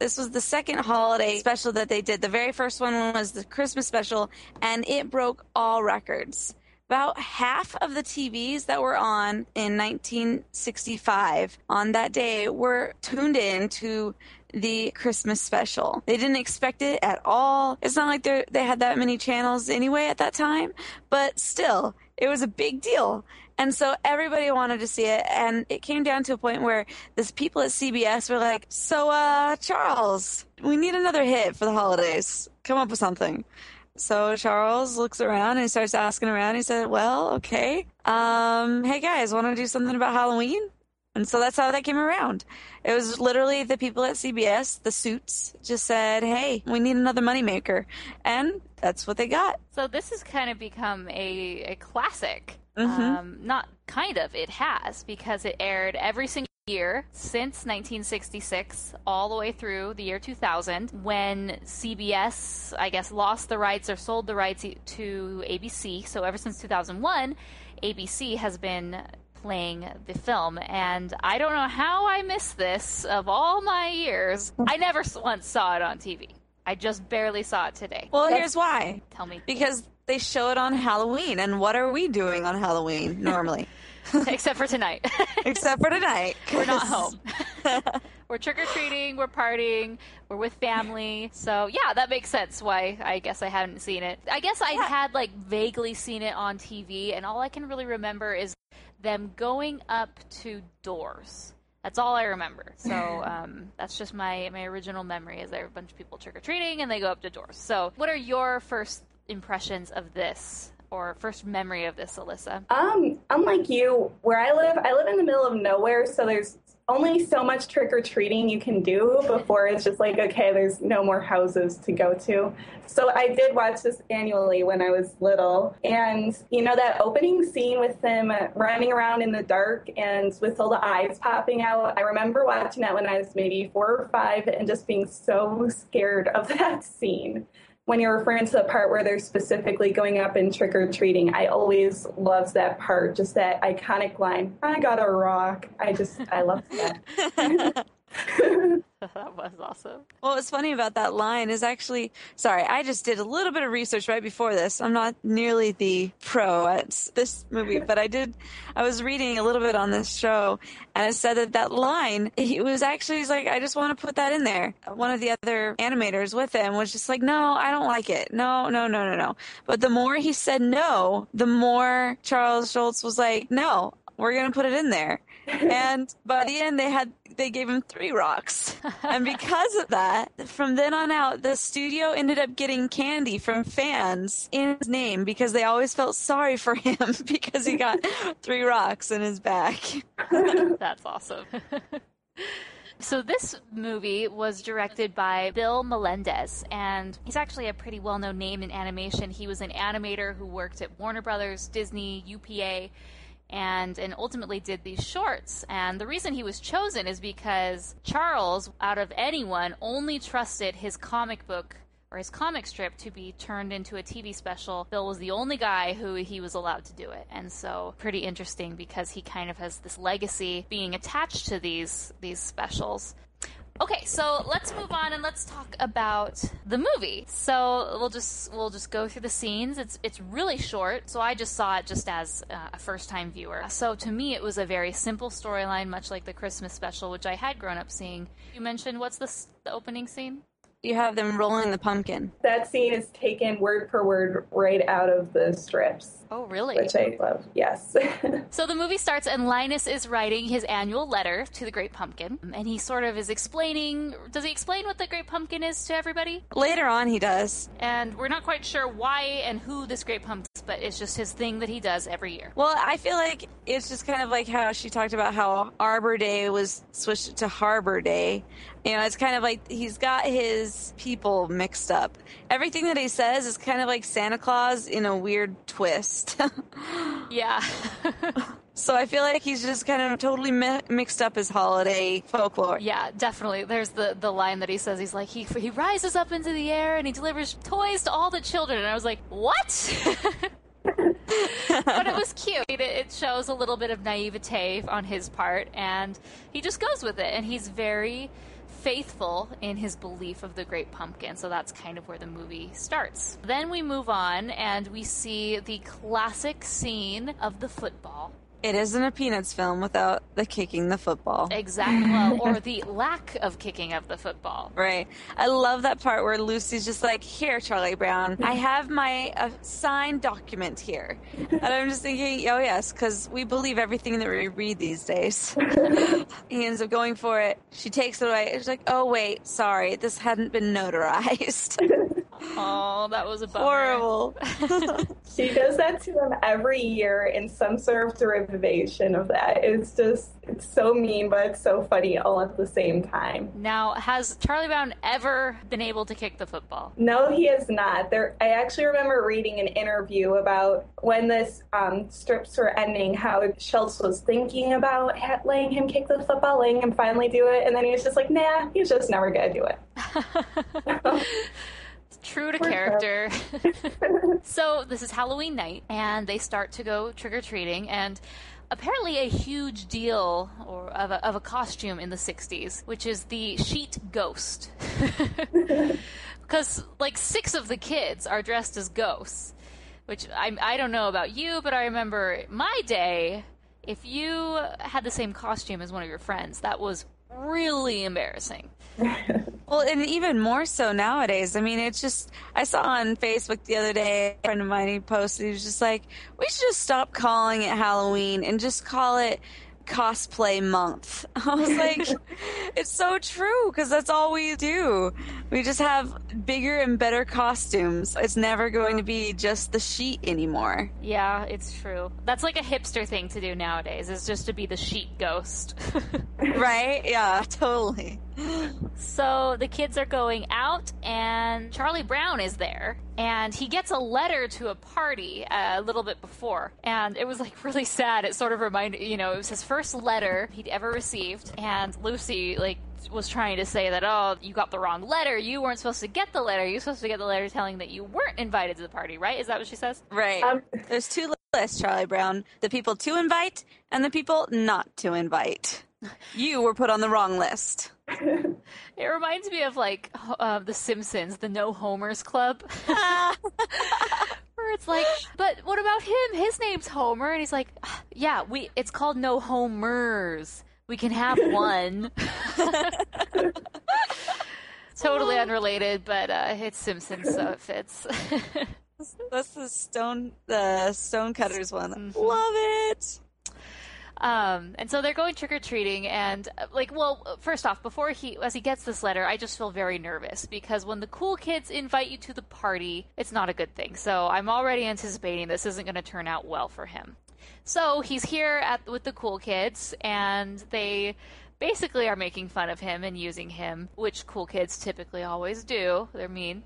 This was the second holiday special that they did. The very first one was the Christmas special, and it broke all records. About half of the TVs that were on in 1965 on that day were tuned in to the Christmas special. They didn't expect it at all. It's not like they they had that many channels anyway at that time, but still, it was a big deal. And so everybody wanted to see it, and it came down to a point where this people at CBS were like, "So, uh, Charles, we need another hit for the holidays. Come up with something." So Charles looks around and he starts asking around. He said, "Well, okay. Um, hey guys, want to do something about Halloween?" And so that's how that came around. It was literally the people at CBS, the suits, just said, "Hey, we need another moneymaker," and that's what they got. So this has kind of become a, a classic. Mhm. Um, not kind of, it has, because it aired every single year since 1966, all the way through the year 2000, when CBS, I guess, lost the rights or sold the rights to ABC. So ever since 2001, ABC has been playing the film and I don't know how I missed this of all my years. I never once saw it on TV. I just barely saw it today. Well, here's why. Tell me. Because they show it on Halloween, and what are we doing on Halloween normally? Except for tonight. Except for tonight. we're not home. we're trick or treating, we're partying, we're with family. So, yeah, that makes sense why I guess I hadn't seen it. I guess I had like vaguely seen it on TV, and all I can really remember is them going up to doors. That's all I remember. So um, that's just my, my original memory is there are a bunch of people trick or treating and they go up to doors. So, what are your first impressions of this or first memory of this, Alyssa? Um, unlike you, where I live, I live in the middle of nowhere, so there's only so much trick or treating you can do before it's just like, okay, there's no more houses to go to. So I did watch this annually when I was little. And, you know, that opening scene with them running around in the dark and with all the eyes popping out, I remember watching that when I was maybe four or five and just being so scared of that scene when you're referring to the part where they're specifically going up and trick or treating, I always loved that part, just that iconic line, I got a rock. I just, I love that. that was awesome. Well, what's funny about that line is actually, sorry, I just did a little bit of research right before this. I'm not nearly the pro at this movie, but I did, I was reading a little bit on this show and it said that that line, he was actually, he's like, I just want to put that in there. One of the other animators with him was just like, no, I don't like it. No, no, no, no, no. But the more he said no, the more Charles Schulz was like, no, we're going to put it in there. And by the end they had they gave him three rocks and because of that from then on out the studio ended up getting candy from fans in his name because they always felt sorry for him because he got three rocks in his back That's awesome. So this movie was directed by Bill Melendez, and he's actually a pretty well-known name in animation. He was an animator who worked at Warner Brothers, Disney, UPA, and and ultimately did these shorts. And the reason he was chosen is because Charles, out of anyone, only trusted his comic book or his comic strip to be turned into a TV special. Bill was the only guy who he was allowed to do it. And so pretty interesting because he kind of has this legacy being attached to these these specials. Okay, so let's move on and let's talk about the movie. So we'll just we'll just go through the scenes. It's it's really short, so I just saw it just as uh, a first time viewer. So to me, it was a very simple storyline, much like the Christmas special, which I had grown up seeing. You mentioned what's the, the opening scene? you have them rolling the pumpkin. That scene is taken word for word right out of the strips. Oh, really? Which I love, yes. so the movie starts, and Linus is writing his annual letter to the Great Pumpkin, and he sort of is explaining. Does he explain what the Great Pumpkin is to everybody? Later on, he does. And we're not quite sure why and who this Great Pumpkin is, but it's just his thing that he does every year. Well, I feel like it's just kind of like how she talked about how Arbor Day was switched to Harbor Day. You know, it's kind of like he's got his people mixed up. Everything that he says is kind of like Santa Claus in a weird twist. yeah. So I feel like he's just kind of totally mi- mixed up his holiday folklore. Yeah, definitely. There's the, the line that he says. He's like, he, he rises up into the air and he delivers toys to all the children. And I was like, what? but it was cute. It, it, shows a little bit of naivete on his part, and he just goes with it. And he's very faithful in his belief of the Great Pumpkin. So that's kind of where the movie starts. Then we move on, and we see the classic scene of the football. It isn't a Peanuts film without the kicking the football. Exactly. Well, or the lack of kicking of the football. Right. I love that part where Lucy's just like, Here, Charlie Brown, I have my uh, signed document here. And I'm just thinking, Oh, yes, because we believe everything that we read these days. he ends up going for it. She takes it away. She's like, Oh, wait, sorry, this hadn't been notarized. Oh, that was a bummer. horrible. she does that to him every year in some sort of derivation of that. It's just it's so mean, but it's so funny all at the same time. Now, has Charlie Brown ever been able to kick the football? No, he has not. There, I actually remember reading an interview about when this um, strips were ending, how Schulz was thinking about letting him kick the football, letting him finally do it, and then he was just like, "Nah, he's just never gonna do it." True to character. so this is Halloween night, and they start to go trick or treating, and apparently a huge deal or of a, of a costume in the 60s, which is the sheet ghost. Because like six of the kids are dressed as ghosts, which I, I don't know about you, but I remember my day. If you had the same costume as one of your friends, that was really embarrassing. Well, and even more so nowadays. I mean, it's just, I saw on Facebook the other day, a friend of mine, he posted, he was just like, we should just stop calling it Halloween and just call it cosplay month. I was like, it's so true because that's all we do. We just have bigger and better costumes. It's never going to be just the sheet anymore. Yeah, it's true. That's like a hipster thing to do nowadays, is just to be the sheet ghost. right? Yeah, totally. So the kids are going out, and Charlie Brown is there, and he gets a letter to a party a little bit before, and it was like really sad. It sort of reminded, you know, it was his first letter he'd ever received, and Lucy like was trying to say that oh you got the wrong letter. You weren't supposed to get the letter. You were supposed to get the letter telling that you weren't invited to the party right? Is that what she says? Right. Um, there's two lists charlie brown. The people to invite and the people not to invite. You were put on the wrong list it reminds me of like uh, the simpsons the no homers club where it's like but what about him his name's homer and he's like yeah we it's called no homers we can have one. totally unrelated, but uh, it's Simpsons, so it fits. That's the stone, the Stonecutters one. Mm-hmm. Love it. Um, and so they're going trick or treating, and uh, like, well, first off, before he, as he gets this letter, I just feel very nervous because when the cool kids invite you to the party, it's not a good thing. So I'm already anticipating this isn't going to turn out well for him. So he's here at with the cool kids, and they basically are making fun of him and using him, which cool kids typically always do. They're mean.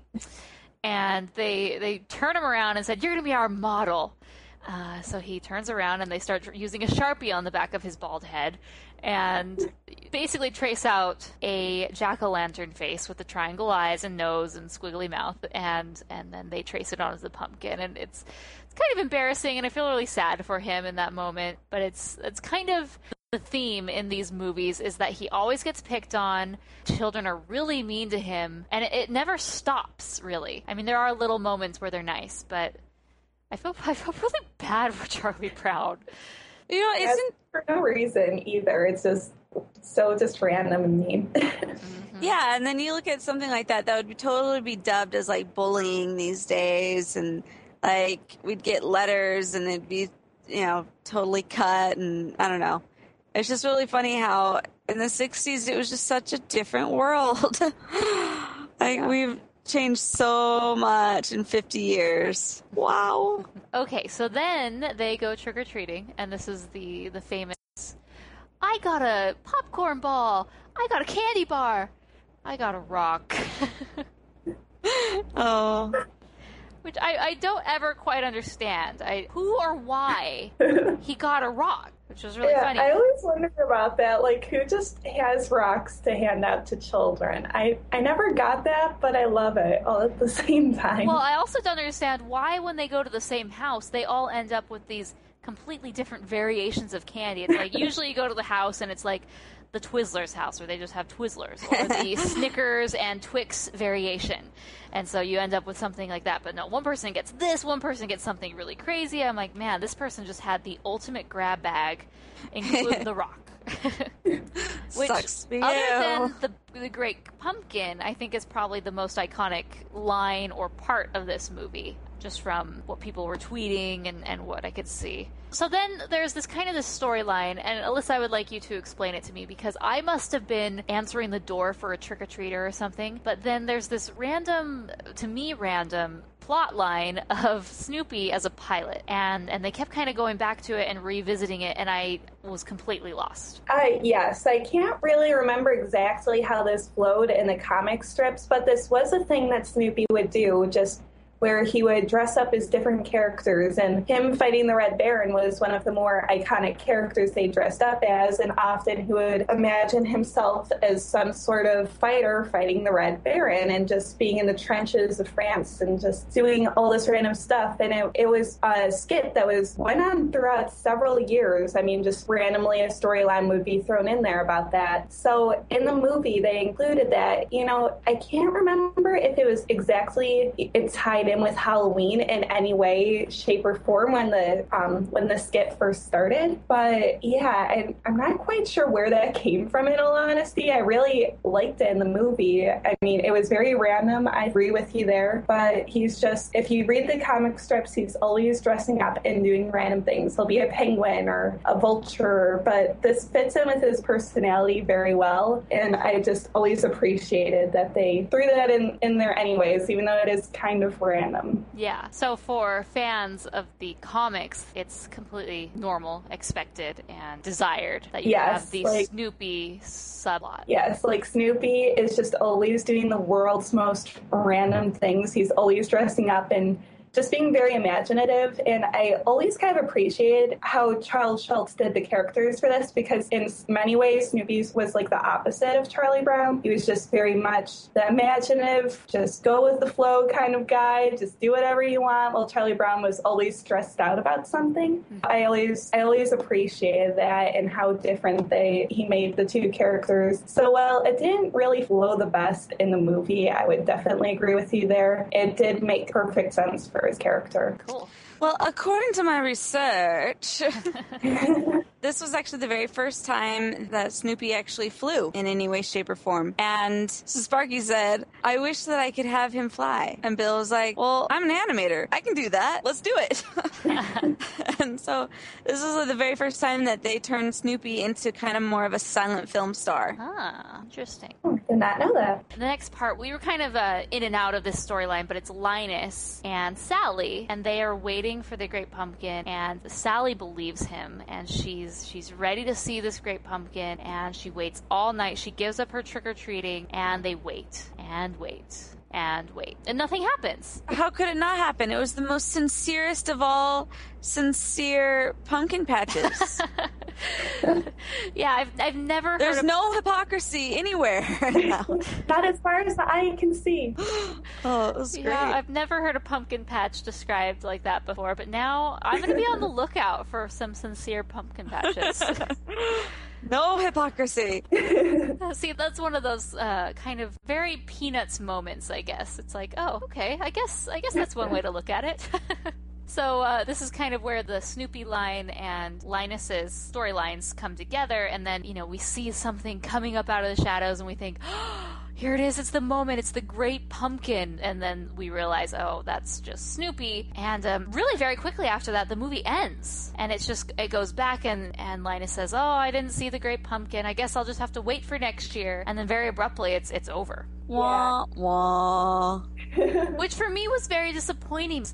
And they they turn him around and said, "You're going to be our model." Uh, so he turns around and they start using a sharpie on the back of his bald head and basically trace out a jack o' lantern face with the triangle eyes and nose and squiggly mouth, and and then they trace it onto the pumpkin, and it's it's kind of embarrassing, and I feel really sad for him in that moment. But it's it's kind of the theme in these movies is that he always gets picked on. Children are really mean to him, and it, it never stops. Really, I mean, there are little moments where they're nice, but I feel I feel really bad for Charlie Brown. You know, isn't for no reason either. It's just so just random and mean. Mm-hmm. Yeah, and then you look at something like that that would be totally be dubbed as like bullying these days, and like we'd get letters and it'd be you know totally cut, and I don't know. It's just really funny how in the '60s it was just such a different world. like we've changed so much in 50 years. Wow. Okay, so then they go trick or treating, and this is the the famous. I got a popcorn ball. I got a candy bar. I got a rock. Oh, Which I, I don't ever quite understand. I who or why he got a rock, which was really yeah, funny. I always wondered about that. Like, who just has rocks to hand out to children? I, I never got that, but I love it all at the same time. Well, I also don't understand why, when they go to the same house, they all end up with these completely different variations of candy. It's like usually you go to the house and it's like the Twizzlers house where they just have Twizzlers or the Snickers and Twix variation. And so you end up with something like that. But no, one person gets this, one person gets something really crazy. I'm like, man, this person just had the ultimate grab bag, including the rock. Which, Sucks for other you. than the the Great Pumpkin, I think is probably the most iconic line or part of this movie, just from what people were tweeting and, and what I could see. So then there's this kind of this storyline, and Alyssa, I would like you to explain it to me because I must have been answering the door for a trick or treater or something. But then there's this random, to me, random plot line of Snoopy as a pilot, and and they kept kind of going back to it and revisiting it, and I was completely lost. I yes, I can't really remember exactly how this flowed in the comic strips, but this was a thing that Snoopy would do, just where he would dress up as different characters, and him fighting the Red Baron was one of the more iconic characters they dressed up as, and often he would imagine himself as some sort of fighter fighting the Red Baron and just being in the trenches of France and just doing all this random stuff. And it, it was a skit that was went on throughout several years. I mean, just randomly a storyline would be thrown in there about that. So in the movie, they included that. You know, I can't remember if it was exactly it tied in with Halloween in any way, shape, or form when the um, when the skit first started. But yeah, I, I'm not quite sure where that came from. In all honesty, I really liked it in the movie. I mean, it was very random. I agree with you there, but he's just if you read the comic strips, he's always dressing up and doing random things. He'll be a penguin or a vulture, but this fits in with his personality very well, and I just always appreciated that they threw that in in there anyways, even though it is kind of random. Yeah. So for fans of the comics, it's completely normal, expected, and desired that you Yes, have the like- Snoopy subplot. Yes, like Snoopy is just always doing the world's most random things. He's always dressing up and just being very imaginative. And I always kind of appreciated how Charles Schulz did the characters for this because, in many ways, Snoopy's was like the opposite of Charlie Brown. He was just very much the imaginative, just go with the flow kind of guy, just do whatever you want. While Charlie Brown was always stressed out about something. I always, I always appreciated that and how different they he made the two characters. So while it didn't really flow the best in the movie, I would definitely agree with you there. It did make perfect sense for his character. Cool. Well, according to my research, this was actually the very first time that Snoopy actually flew in any way, shape, or form. And so Sparky said, I wish that I could have him fly. And Bill was like, Well, I'm an animator. I can do that. Let's do it. and so this was the very first time that they turned Snoopy into kind of more of a silent film star. Ah, interesting. Did not know that. The next part, we were kind of uh, in and out of this storyline, but it's Linus and Sally, and they are waiting for the Great Pumpkin, and Sally believes him, and she's she's ready to see this Great Pumpkin, and she waits all night. She gives up her trick or treating, and they wait and wait and wait, and nothing happens. How could it not happen? It was the most sincerest of all sincere pumpkin patches. Yeah, I've I've never There's heard of no hypocrisy anywhere. Not as far as the eye can see. oh, it was great. Yeah, I've never heard a pumpkin patch described like that before, but now I'm going to be on the lookout for some sincere pumpkin patches. No hypocrisy. See, that's one of those uh, kind of very peanuts moments, I guess. It's like, oh, okay, I guess, I guess that's one way to look at it. So uh, this is kind of where the Snoopy line and Linus's storylines come together, and then you know we see something coming up out of the shadows, and we think. Oh, here it is, it's the moment, it's the great pumpkin. And then we realize, oh, that's just Snoopy. And um, really, very quickly after that, the movie ends. And it's just, it goes back, and, and Linus says, oh, I didn't see the great pumpkin. I guess I'll just have to wait for next year. And then very abruptly, it's, it's over. Wah, wah. Which for me was very disappointing.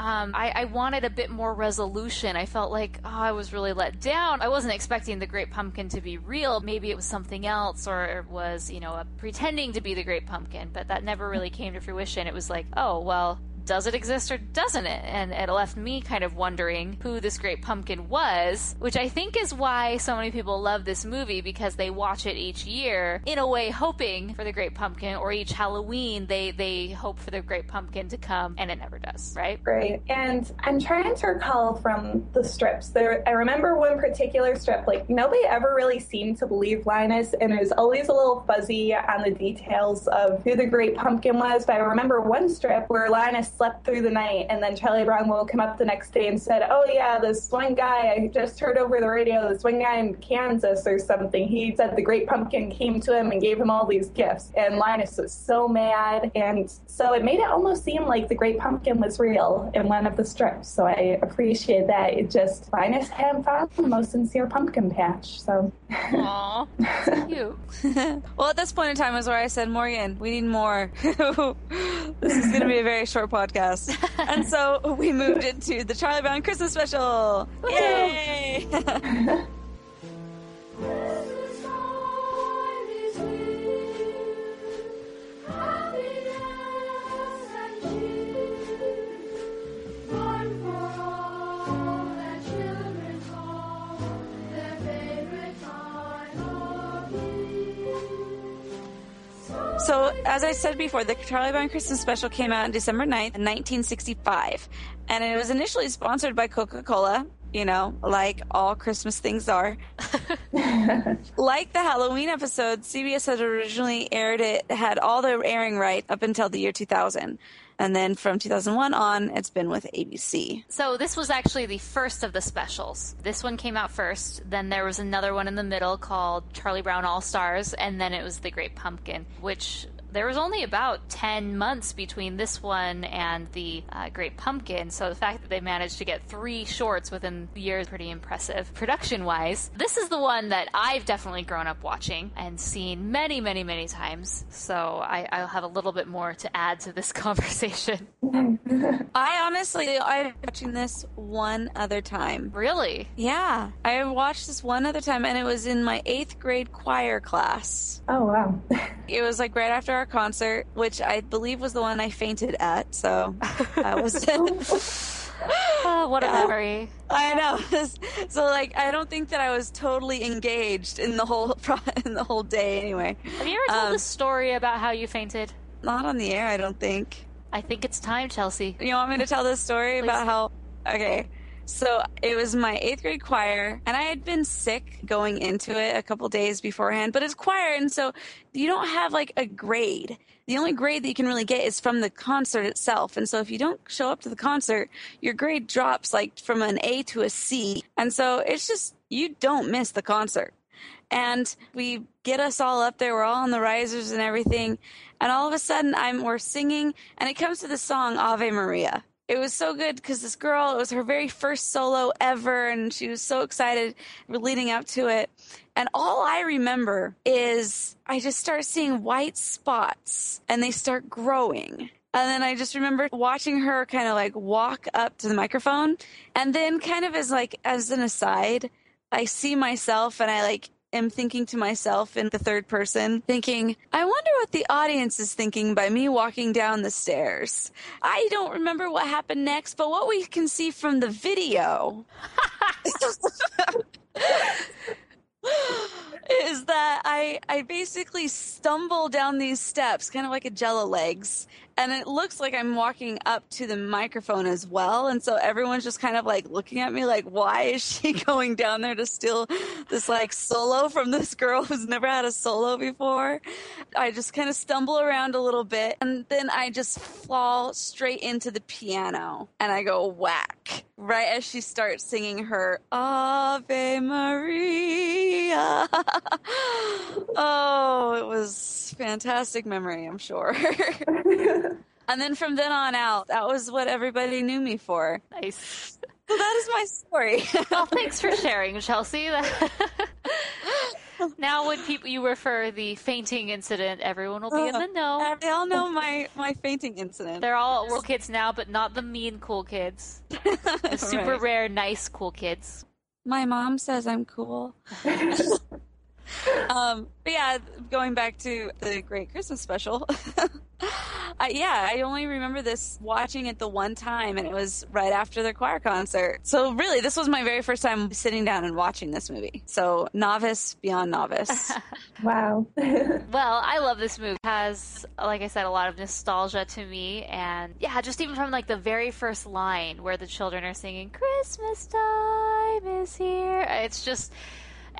Um, I, I, wanted a bit more resolution. I felt like, oh, I was really let down. I wasn't expecting the Great Pumpkin to be real. Maybe it was something else, or it was, you know, pretending to be the Great Pumpkin, but that never really came to fruition. It was like, oh, well, does it exist or doesn't it? And it left me kind of wondering who this great pumpkin was, which I think is why so many people love this movie because they watch it each year in a way hoping for the great pumpkin or each Halloween they they hope for the great pumpkin to come and it never does, right? Right. And I'm trying to recall from the strips. There I remember one particular strip like nobody ever really seemed to believe Linus and it was always a little fuzzy on the details of who the great pumpkin was, but I remember one strip where Linus slept through the night, and then Charlie Brown woke him up the next day and said, "Oh yeah, this one guy I just heard over the radio. This one guy in Kansas or something. He said the Great Pumpkin came to him and gave him all these gifts." And Linus was so mad, and so it made it almost seem like the Great Pumpkin was real in one of the strips. So I appreciate that. It just Linus hadn't found the most sincere pumpkin patch. So, Aww, cute. well, at this point in time was where I said, Morgan, we need more. this is going to be a very short podcast podcast. and so we moved into the Charlie Brown Christmas special. Yay! So, as I said before, the Charlie Brown Christmas special came out on December 9th, 1965. And it was initially sponsored by Coca Cola, you know, like all Christmas things are. like the Halloween episode, CBS had originally aired it, had all the airing right up until the year 2000. And then from 2001 on, it's been with ABC. So this was actually the first of the specials. This one came out first. Then there was another one in the middle called Charlie Brown All Stars. And then it was The Great Pumpkin, which there was only about 10 months between this one and the uh, Great Pumpkin, so the fact that they managed to get three shorts within the year is pretty impressive production wise. This is the one that I've definitely grown up watching and seen many, many, many times, so I, will have a little bit more to add to this conversation. I honestly, I'm watching this one other time. Really? Yeah. I watched this one other time, and it was in my eighth grade choir class. Oh, wow. it was like right after our concert, which I believe was the one I fainted at. So that was. oh, what a yeah. memory! I know. So, like, I don't think that I was totally engaged in the whole in the whole day. Anyway, have you ever told um, the story about how you fainted? Not on the air, I don't think. I think it's time, Chelsea. You want me to tell this story Please. about how? Okay. So it was my eighth grade choir, and I had been sick going into it a couple days beforehand, but it's choir, and so you don't have like a grade. The only grade that you can really get is from the concert itself. And so if you don't show up to the concert, your grade drops like from an A to a C. And so it's just, you don't miss the concert. And we get us all up there. We're all on the risers and everything. And all of a sudden, I'm we're singing, and it comes to the song Ave Maria it was so good because this girl, it was her very first solo ever, and she was so excited leading up to it. And all I remember is I just start seeing white spots and they start growing. And then I just remember watching her kind of like walk up to the microphone. And then kind of as like, as an aside, I see myself and I like am thinking to myself in the third person, thinking, I wonder what the audience is thinking by me walking down the stairs. I don't remember what happened next, but what we can see from the video is that I I basically stumble down these steps, kind of like a jello legs, and it looks like I'm walking up to the microphone as well. And so everyone's just kind of like looking at me like, why is she going down there to steal this like solo from this girl who's never had a solo before? I just kind of stumble around a little bit and then I just fall straight into the piano and I go whack right as she starts singing her Ave Maria. oh, it was fantastic memory, I'm sure. and then from then on out, that was what everybody knew me for. Nice. So that is my story. Well, thanks for sharing, Chelsea. now, when people you refer the fainting incident, everyone will be in oh, the know. They all know my, my fainting incident. They're all cool kids now, but not the mean cool kids. The super Right. rare, nice cool kids. My mom says I'm cool. um, but yeah, going back to the Great Christmas Special. I, yeah, I only remember this watching it the one time, and it was right after the choir concert. So really, this was my very first time sitting down and watching this movie. So novice beyond novice. wow. Well, I love this movie. It has, like I said, a lot of nostalgia to me, and yeah, just even from like the very first line where the children are singing "Christmas time is here," it's just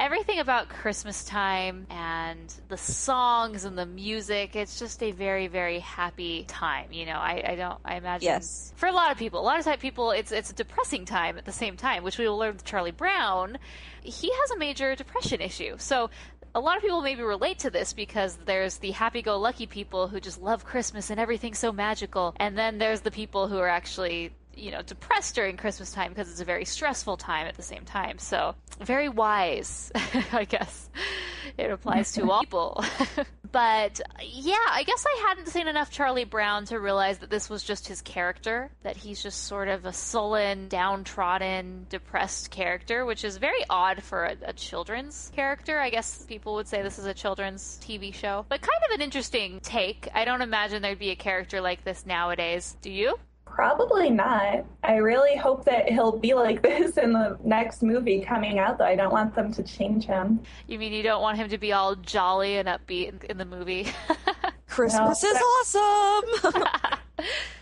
everything about Christmas time and the songs and the music. It's just a very, very happy time. You know, I, I don't, I imagine Yes. for a lot of people, a lot of type people, it's it's a depressing time at the same time, which we will learn with Charlie Brown. He has a major depression issue, so a lot of people maybe relate to this because there's the happy-go-lucky people who just love Christmas and everything's so magical, and then there's the people who are actually you know depressed during Christmas time because it's a very stressful time at the same time. So very wise, I guess. It applies to all people. but yeah, I guess I hadn't seen enough Charlie Brown to realize that this was just his character, that he's just sort of a sullen, downtrodden, depressed character, which is very odd for a, a children's character. I guess people would say this is a children's TV show, but kind of an interesting take. I don't imagine there'd be a character like this nowadays. Do you? Probably not. I really hope that he'll be like this in the next movie coming out, though. I don't want them to change him. You mean you don't want him to be all jolly and upbeat in, the movie? Christmas No, is awesome.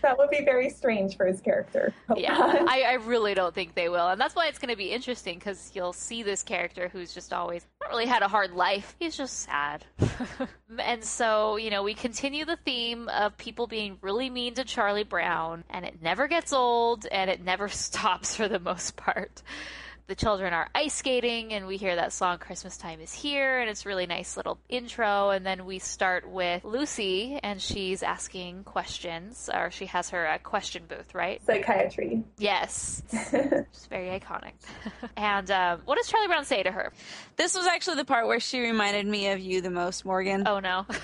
That would be very strange for his character. Yeah. I, I really don't think they will, and that's why it's going to be interesting because you'll see this character who's just always not really had a hard life. He's just sad, and so you know we continue the theme of people being really mean to Charlie Brown, and it never gets old, and it never stops for the most part. The children are ice skating, and we hear that song "Christmas Time Is Here," and it's really nice little intro. And then we start with Lucy, and she's asking questions, or she has her uh, question booth, right? Psychiatry. Yes. It's very iconic. and um, what does Charlie Brown say to her? this was actually the part where she reminded me of you the most, Morgan. Oh no.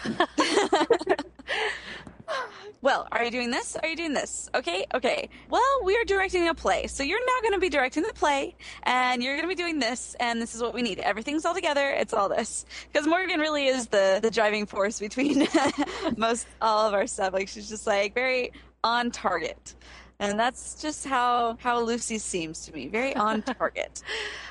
Well, are you doing this? Are you doing this? Okay, okay. Well, we are directing a play, so you're now going to be directing the play, and you're going to be doing this, and this is what we need. Everything's all together. It's all this because Morgan really is the the driving force between most all of our stuff. Like she's just like very on target, and that's just how how Lucy seems to me. Very on target.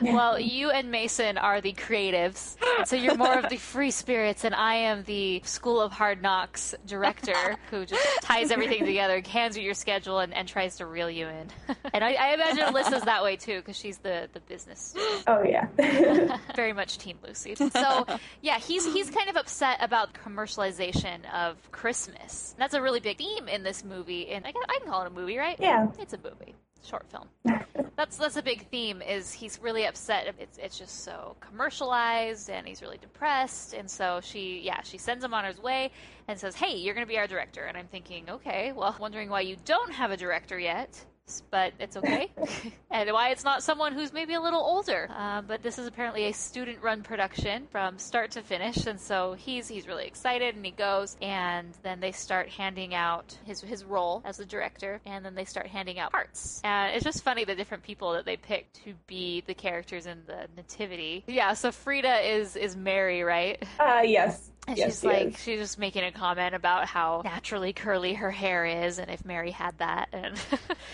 well, you and Mason are the creatives, so you're more of the free spirits, and I am the School of Hard Knocks director who just ties everything together, hands you your schedule, and, and tries to reel you in. and I, I imagine Alyssa's that way too because she's the the business. student. Oh, yeah. very much Team Lucy. So yeah, he's he's kind of upset about commercialization of Christmas. That's a really big theme in this movie, and I can, I can call it a movie, right? Yeah. it's a movie, short film. that's that's a big theme. Is he's really upset? It's it's just so commercialized, and he's really depressed. And so she, yeah, she sends him on his way and says, "Hey, you're going to be our director." And I'm thinking, okay, well, wondering why you don't have a director yet but it's okay. and why it's not someone who's maybe a little older. Uh, but this is apparently a student-run production from start to finish, and so he's he's really excited, and he goes, and then they start handing out his his role as the director, and then they start handing out parts. And it's just funny the different people that they pick to be the characters in the nativity. Yeah, so Frieda is is Mary, right? Uh, yes. And yes, she's he like, is. she's just making a comment about how naturally curly her hair is, and if Mary had that, and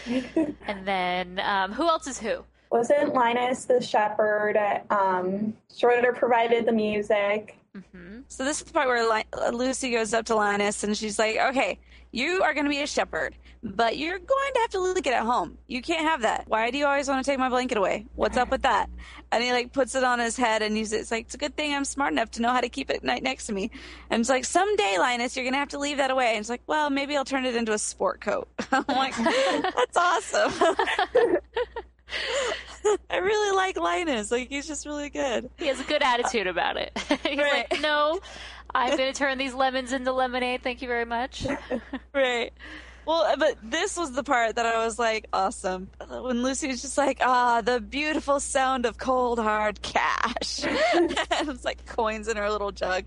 and then um, who else is who? Wasn't Linus the shepherd? Um, Schroeder provided the music. Hmm So this is the part where Li- Lucy goes up to Linus and she's like, "Okay, you are going to be a shepherd, but you're going to have to leave it at home. You can't have that. Why do you always want to take my blanket away? What's up with that?" And he like puts it on his head and he's it's like, "It's a good thing I'm smart enough to know how to keep it right next to me." And it's like, "Someday, Linus, you're going to have to leave that away." And it's like, "Well, maybe I'll turn it into a sport coat." I'm like, "That's awesome." I really like Linus. Like he's just really good. He has a good attitude about it. He's Right. like, no, I'm going to turn these lemons into lemonade. Thank you very much. Right. Well, but this was the part that I was like, awesome. When Lucy was just like, ah, the beautiful sound of cold, hard cash. it's like coins in her little jug.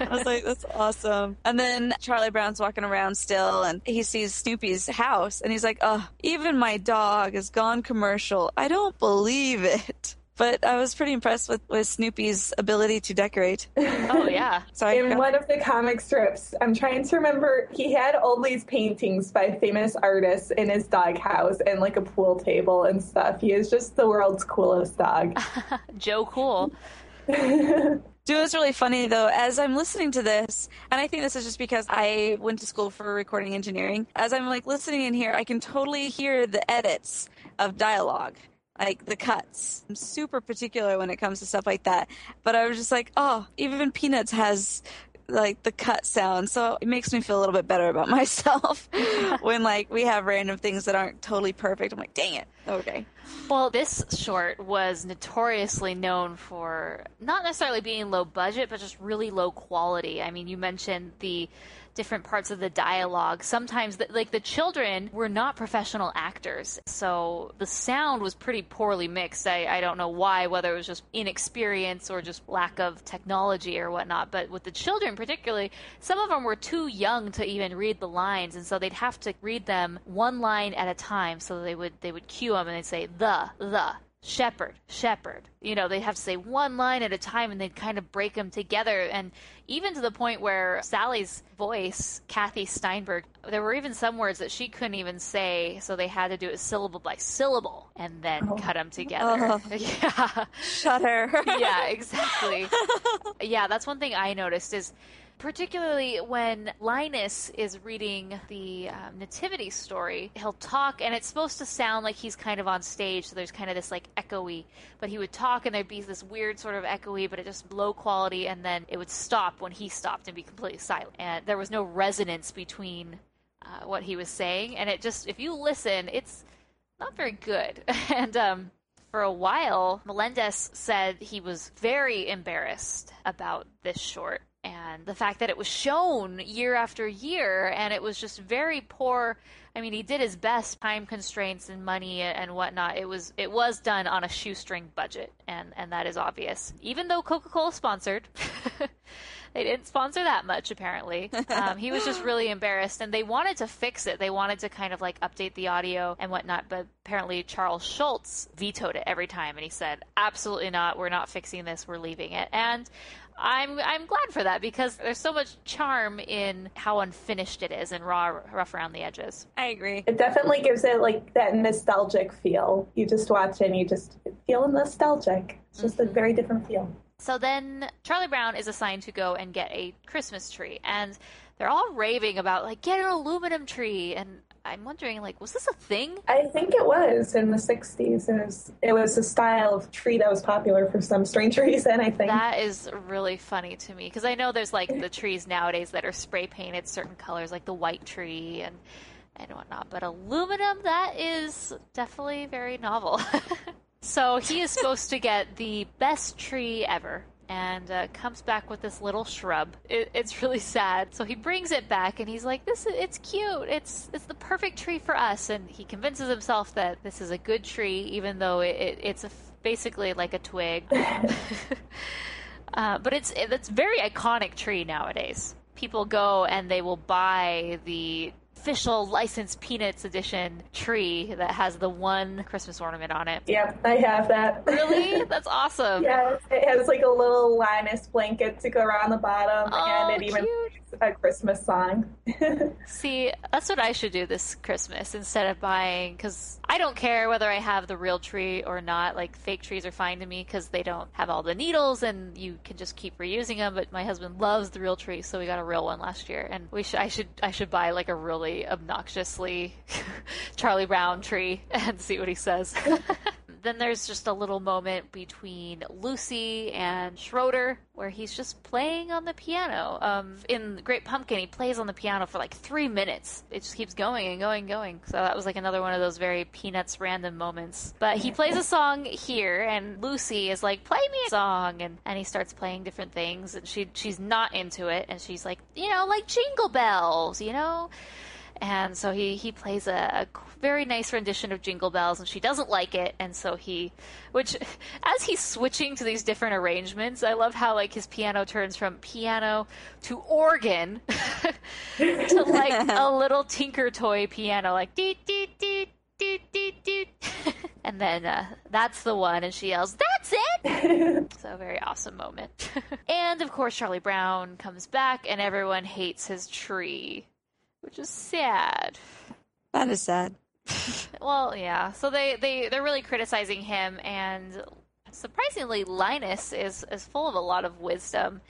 I was like, that's awesome. And then Charlie Brown's walking around still and he sees Snoopy's house and he's like, oh, even my dog has gone commercial. I don't believe it. But I was pretty impressed with, with Snoopy's ability to decorate. Oh, yeah. So I In one of the comic strips, I'm trying to remember, he had all these paintings by famous artists in his doghouse and like a pool table and stuff. He is just the world's coolest dog. Joe Cool. Dude, it's really funny though. As I'm listening to this, and I think this is just because I went to school for recording engineering. As I'm like listening in here, I can totally hear the edits of dialogue, like the cuts. I'm super particular when it comes to stuff like that. But I was just like, oh, even Peanuts has like the cut sound, so it makes me feel a little bit better about myself when like we have random things that aren't totally perfect. I'm like, dang it, okay. Well, this short was notoriously known for not necessarily being low budget, but just really low quality. I mean, you mentioned the different parts of the dialogue. Sometimes, the, like the children were not professional actors, so the sound was pretty poorly mixed. I, I don't know why, whether it was just inexperience or just lack of technology or whatnot. But with the children, particularly, some of them were too young to even read the lines, and so they'd have to read them one line at a time. So they would they would cue them and they'd say the the shepherd shepherd. You know they have to say one line at a time and they'd kind of break them together. And even to the point where sally's voice kathy steinberg there were even some words that she couldn't even say so they had to do it syllable by syllable and then oh. cut them together. Oh. Yeah. Shudder. yeah exactly. Yeah that's one thing i noticed is particularly when Linus is reading the um, nativity story, he'll talk and it's supposed to sound like he's kind of on stage, so there's kind of this like echoey. But he would talk and there'd be this weird sort of echoey, but it just low quality, and then it would stop when he stopped and be completely silent. And there was no resonance between uh, what he was saying, and it just if you listen, it's not very good. and um, for a while, Melendez said he was very embarrassed about this short and the fact that it was shown year after year and it was just very poor. I mean, he did his best, time constraints and money and whatnot. It was it was done on a shoestring budget, and and that is obvious. Even though Coca Cola sponsored. They didn't sponsor that much, apparently. Um, he was just really embarrassed, and they wanted to fix it. They wanted to kind of like update the audio and whatnot, but apparently Charles Schulz vetoed it every time, and he said, "Absolutely not. We're not fixing this. We're leaving it." And I'm I'm glad for that because there's so much charm in how unfinished it is and raw, rough around the edges. I agree. It definitely gives it like that nostalgic feel. You just watch it and you just feel nostalgic. It's just a mm-hmm. very different feel. So then Charlie Brown is assigned to go and get a Christmas tree, and they're all raving about like get an aluminum tree, and I'm wondering like was this a thing? I think it was in the 60s. It was, it was a style of tree that was popular for some strange reason, I think. That is really funny to me because I know there's like the trees nowadays that are spray painted certain colors, like the white tree and and whatnot. But aluminum, that is definitely very novel. so he is supposed to get the best tree ever. And uh, comes back with this little shrub. It, it's really sad. So he brings it back, and he's like, "This is it's cute. It's it's the perfect tree for us." And he convinces himself that this is a good tree, even though it, it, it's a, basically like a twig. Uh, but it's it's very iconic tree nowadays. People go and they will buy the official licensed Peanuts edition tree that has the one Christmas ornament on it. Yep, I have that. Really? That's awesome. Yeah, it has like a little Linus blanket to go around the bottom, Oh, and it even cute. a Christmas song. See, that's what I should do this Christmas instead of buying, because I don't care whether I have the real tree or not. Like, fake trees are fine to me because they don't have all the needles and you can just keep reusing them. But my husband loves the real tree, so we got a real one last year. And we should, I should, I should buy like a really obnoxiously Charlie Brown tree and see what he says. then there's just a little moment between Lucy and Schroeder where he's just playing on the piano. Um, in Great Pumpkin, he plays on the piano for like three minutes. It just keeps going and going and going. So that was like another one of those very Peanuts random moments. But he plays a song here, and Lucy is like, "Play me a song," and and he starts playing different things, and she she's not into it, and she's like, you know, like Jingle Bells, you know and so he he plays a, a, very nice rendition of Jingle Bells, and she doesn't like it, and so he, which as he's switching to these different arrangements, I love how like his piano turns from piano to organ to like a little Tinker Toy piano, like dee dee dee dee dee dee, and then uh, that's the one, and she yells, "That's it!" so a very awesome moment, and of course Charlie Brown comes back, and everyone hates his tree which is sad. That is sad. well, yeah. So they they they're really criticizing him, and surprisingly, Linus is is full of a lot of wisdom.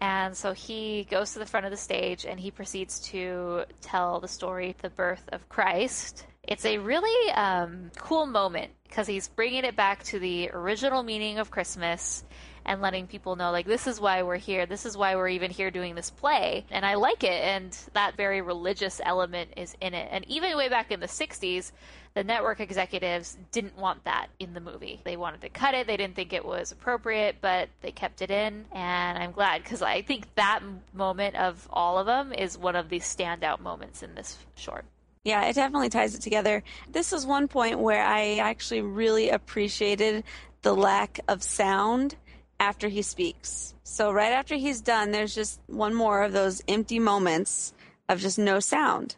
And so he goes to the front of the stage and he proceeds to tell the story, the birth of Christ. It's a really um, cool moment because he's bringing it back to the original meaning of Christmas and letting people know like this is why we're here. This is why we're even here doing this play. And i like it and that very religious element is in it. And even way back in the 60s the network executives didn't want that in the movie. They wanted to cut it. They didn't think it was appropriate but they kept it in. And i'm glad because i think that moment of all of them is one of the standout moments in this short. Yeah, it definitely ties it together. This is one point where I actually really appreciated the lack of sound after he speaks. So right after he's done, there's just one more of those empty moments of just no sound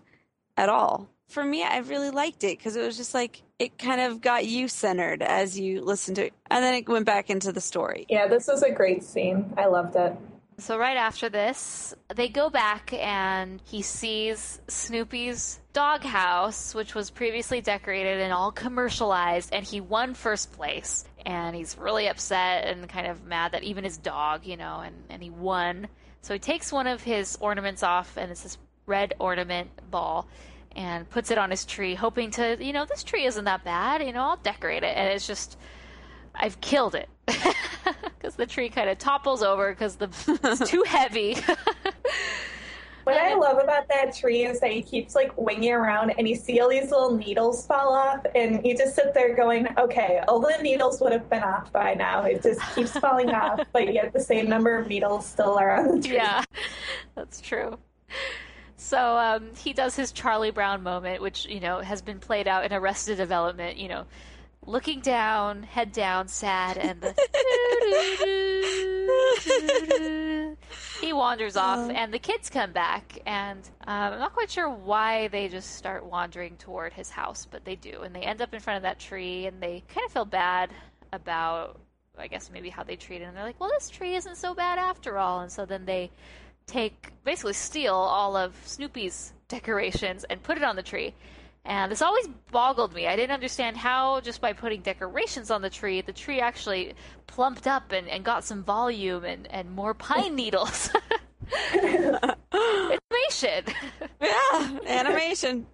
at all. For me, I really liked it because it was just like it kind of got you centered as you listened to it, and then it went back into the story. Yeah, this was a great scene. I loved it. So right after this, they go back and he sees Snoopy's doghouse, which was previously decorated and all commercialized, and he won first place. And he's really upset and kind of mad that even his dog, you know, and, and he won. So he takes one of his ornaments off, and it's this red ornament ball, and puts it on his tree, hoping to, you know, this tree isn't that bad, you know, I'll decorate it. And it's just, I've killed it. Because the tree kind of topples over because the it's too heavy. What I love about that tree is that he keeps like winging around and you see all these little needles fall off and you just sit there going, okay, all the needles would have been off by now. It just keeps falling off, but yet the same number of needles still are on the tree. Yeah, that's true. So um, he does his Charlie Brown moment, which, you know, has been played out in Arrested Development, you know, looking down, head down, sad, and the he wanders off, and the kids come back, and um, I'm not quite sure why they just start wandering toward his house, but they do, and they end up in front of that tree, and they kind of feel bad about, I guess maybe how they treat it, and they're like, well, this tree isn't so bad after all, and so then they take basically steal all of Snoopy's decorations and put it on the tree. And this always boggled me. I didn't understand how, just by putting decorations on the tree, the tree actually plumped up and, and got some volume and, and more pine needles. animation. Yeah, animation.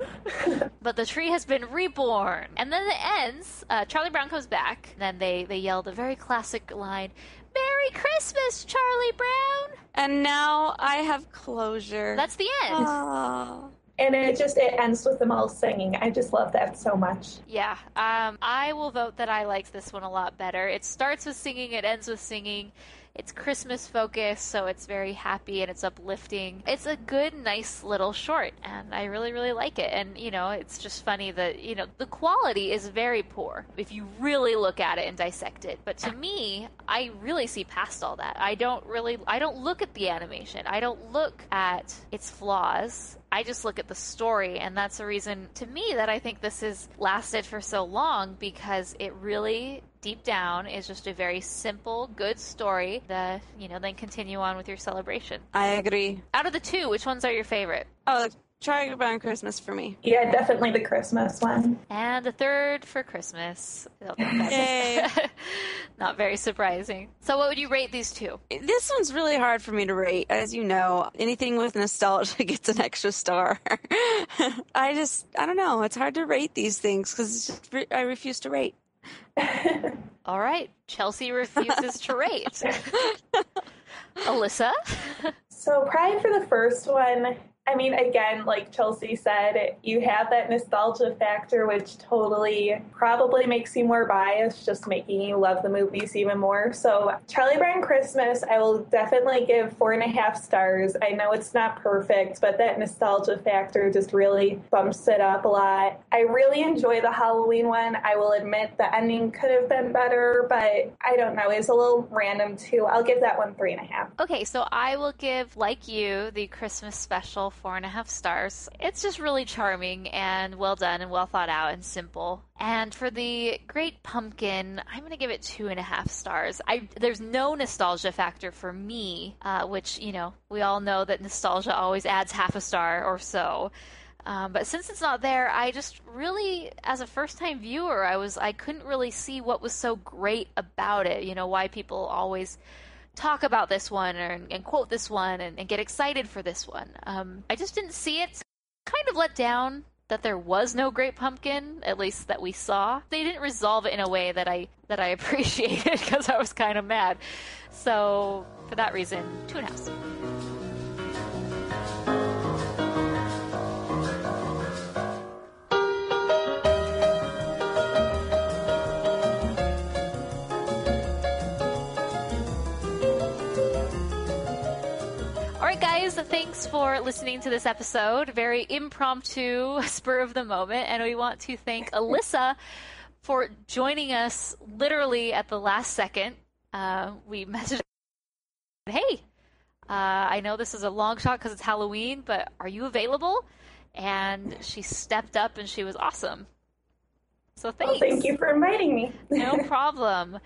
but the tree has been reborn. And then it ends. Uh, Charlie Brown comes back. And Then they, they yell the very classic line Merry Christmas, Charlie Brown! And now I have closure. That's the end. Oh. And it just it ends with them all singing. I just love that so much. Yeah, um, I will vote that I liked this one a lot better. It starts with singing, it ends with singing. It's Christmas focused, so it's very happy and it's uplifting. It's a good, nice little short, and I really, really like it. And, you know, it's just funny that, you know, the quality is very poor if you really look at it and dissect it. But to me, I really see past all that. I don't really, I don't look at the animation, I don't look at its flaws. I just look at the story, and that's the reason to me that I think this has lasted for so long because it really deep down is just a very simple, good story that, you know, then continue on with your celebration. I agree. Out of the two, which ones are your favorite? Oh, Charlie Brown Christmas for me. Yeah, definitely the Christmas one. And the third for Christmas. Yay. Not very surprising. So, what would you rate these two? This one's really hard for me to rate. As you know, anything with nostalgia gets an extra star. I just, I don't know. It's hard to rate these things because I refuse to rate. All right. Chelsea refuses to rate. Alyssa? So, probably for the first one, I mean, again, like Chelsea said, you have that nostalgia factor, which totally probably makes you more biased, just making you love the movies even more. So, Charlie Brown Christmas, I will definitely give four and a half stars. I know it's not perfect, but that nostalgia factor just really bumps it up a lot. I really enjoy the Halloween one. I will admit the ending could have been better, but I don't know. It's a little random too. I'll give that one three and a half. Okay, so I will give, like you, the Christmas special four and a half stars. It's just really charming and well done and well thought out and simple. And for the Great Pumpkin, I'm going to give it two and a half stars. I there's no nostalgia factor for me, uh, which you know we all know that nostalgia always adds half a star or so. Um, but since it's not there, I just really, as a first-time viewer, I was I couldn't really see what was so great about it. You know why people always talk about this one or, and quote this one and, and get excited for this one. Um, I just didn't see it. Kind of let down that there was no Great Pumpkin, at least that we saw. They didn't resolve it in a way that I that I appreciated because I was kind of mad. So for that reason, two and thanks for listening to this episode. Very impromptu, spur of the moment. And we want to thank Alyssa for joining us literally at the last second. Uh, we messaged, hey, uh, I know this is a long shot because it's Halloween, but are you available? And she stepped up and she was awesome. So thanks. Well, thank you for inviting me. no problem.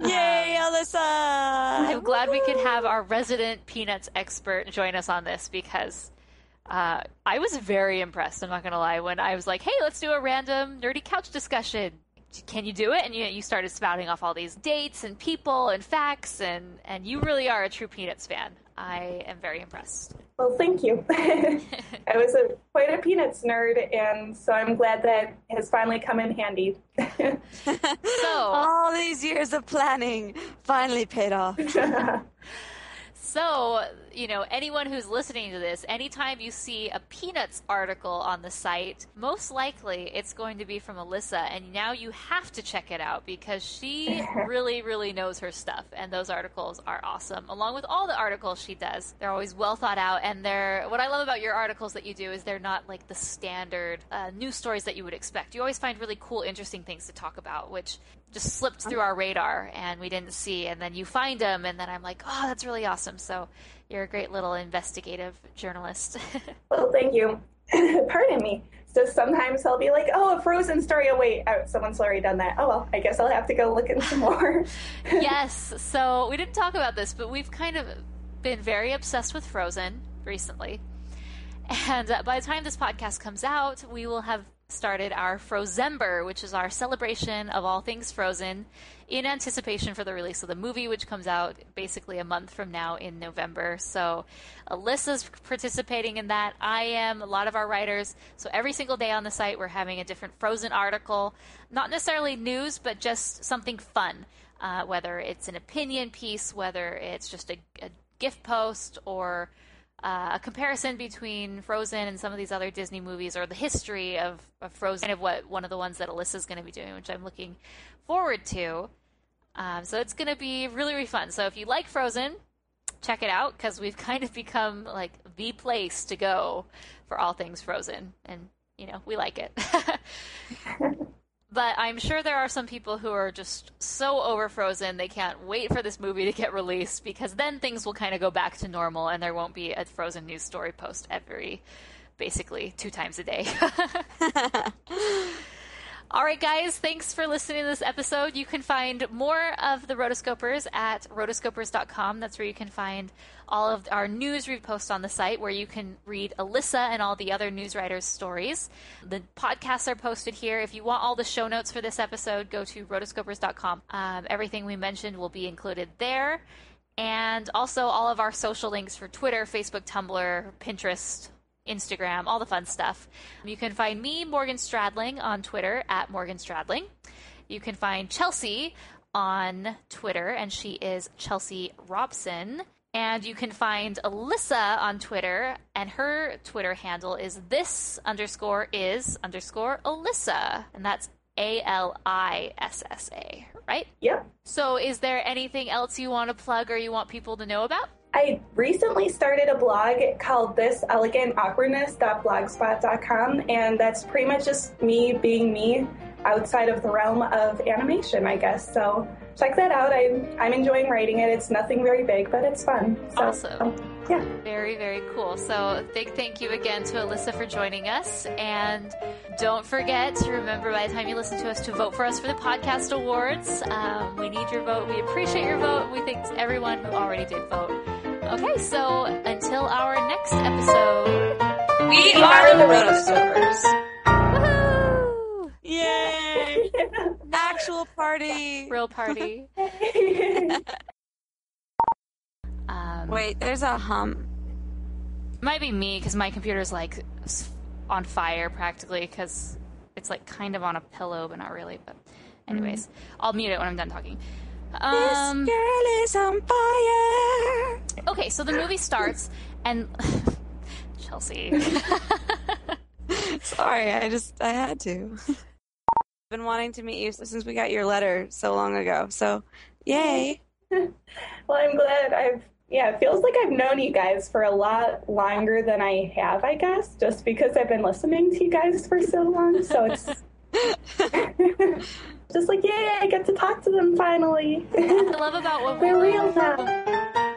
Yay, um, Alyssa! I'm glad we could have our resident Peanuts expert join us on this because uh, I was very impressed. I'm not going to lie. When I was like, "Hey, let's do a random nerdy couch discussion," can you do it? And you you started spouting off all these dates and people and facts, and and you really are a true Peanuts fan. I am very impressed. Well, thank you. I was a, a Peanuts nerd, and so I'm glad that has finally come in handy. so all these years of planning finally paid off. So, you know, anyone who's listening to this, anytime you see a Peanuts article on the site, most likely it's going to be from Alyssa. And now you have to check it out because she really, really knows her stuff. And those articles are awesome. Along with all the articles she does, they're always well thought out. And they're, what I love about your articles that you do is they're not like the standard uh, news stories that you would expect. You always find really cool, interesting things to talk about, which just slipped through our radar and we didn't see. And then you find them, and then I'm like, oh, that's really awesome. So you're a great little investigative journalist. well, thank you. Pardon me. So sometimes I'll be like, oh, a frozen story. Oh, wait, oh, someone's already done that. Oh, well, I guess I'll have to go look in some more. yes. So we didn't talk about this, but we've kind of been very obsessed with Frozen recently. And uh, by the time this podcast comes out, we will have started our Frozember, which is our celebration of all things Frozen in anticipation for the release of the movie, which comes out basically a month from now in November. So Alyssa's participating in that. I am, a lot of our writers. So every single day on the site, we're having a different Frozen article. Not necessarily news, but just something fun. Uh, whether it's an opinion piece, whether it's just a, a gift post, or uh, a comparison between Frozen and some of these other Disney movies, or the history of, of Frozen, kind of what one of the ones that Alyssa's going to be doing, which I'm looking forward to. Um, so it's going to be really, really fun. So if you like Frozen, check it out because we've kind of become like the place to go for all things Frozen, and you know we like it. But I'm sure there are some people who are just so over Frozen they can't wait for this movie to get released because then things will kind of go back to normal and there won't be a Frozen news story post every basically two times a day. All right, guys, thanks for listening to this episode. You can find more of the Rotoscopers at rotoscopers.com. That's where you can find all of our news reposts on the site, where you can read Alyssa and all the other news writers' stories. The podcasts are posted here. If you want all the show notes for this episode, go to rotoscopers.com. Um, everything we mentioned will be included there. And also all of our social links for Twitter, Facebook, Tumblr, Pinterest, Instagram, all the fun stuff. You can find me, Morgan Stradling, on Twitter at Morgan Stradling. You can find Chelsea on Twitter, and she is Chelsea Robson. And you can find Alyssa on Twitter, and her Twitter handle is this underscore is underscore Alyssa. And that's A L I S S A, right? Yep. So, is there anything else you want to plug or you want people to know about? I recently started a blog called This Elegant Awkwardness.blogspot.com, and that's pretty much just me being me outside of the realm of animation, I guess. So check that out. I, I'm enjoying writing it. It's nothing very big, but it's fun. So, Awesome. um, yeah. Very, very cool. So, big thank you again to Alyssa for joining us. And don't forget to remember by the time you listen to us to vote for us for the podcast awards. Um, we need your vote. We appreciate your vote. We thank everyone who already did vote. Okay, so until our next episode, We are the Rotoscopers. woohoo! Yay! Actual party. Real party. Um, Wait, there's a hum. might be me because my computer's like on fire practically because it's like kind of on a pillow but not really but anyways i'll mute it when i'm done talking um, this girl is on fire. okay so the movie starts and chelsea Sorry, I just I had to. Been wanting to meet you since we got your letter so long ago. So, yay! Well, I'm glad I've, yeah, it feels like I've known you guys for a lot longer than I have, I guess, just because I've been listening to you guys for so long. So it's just like, yay, I get to talk to them finally. i love about what They're we real now.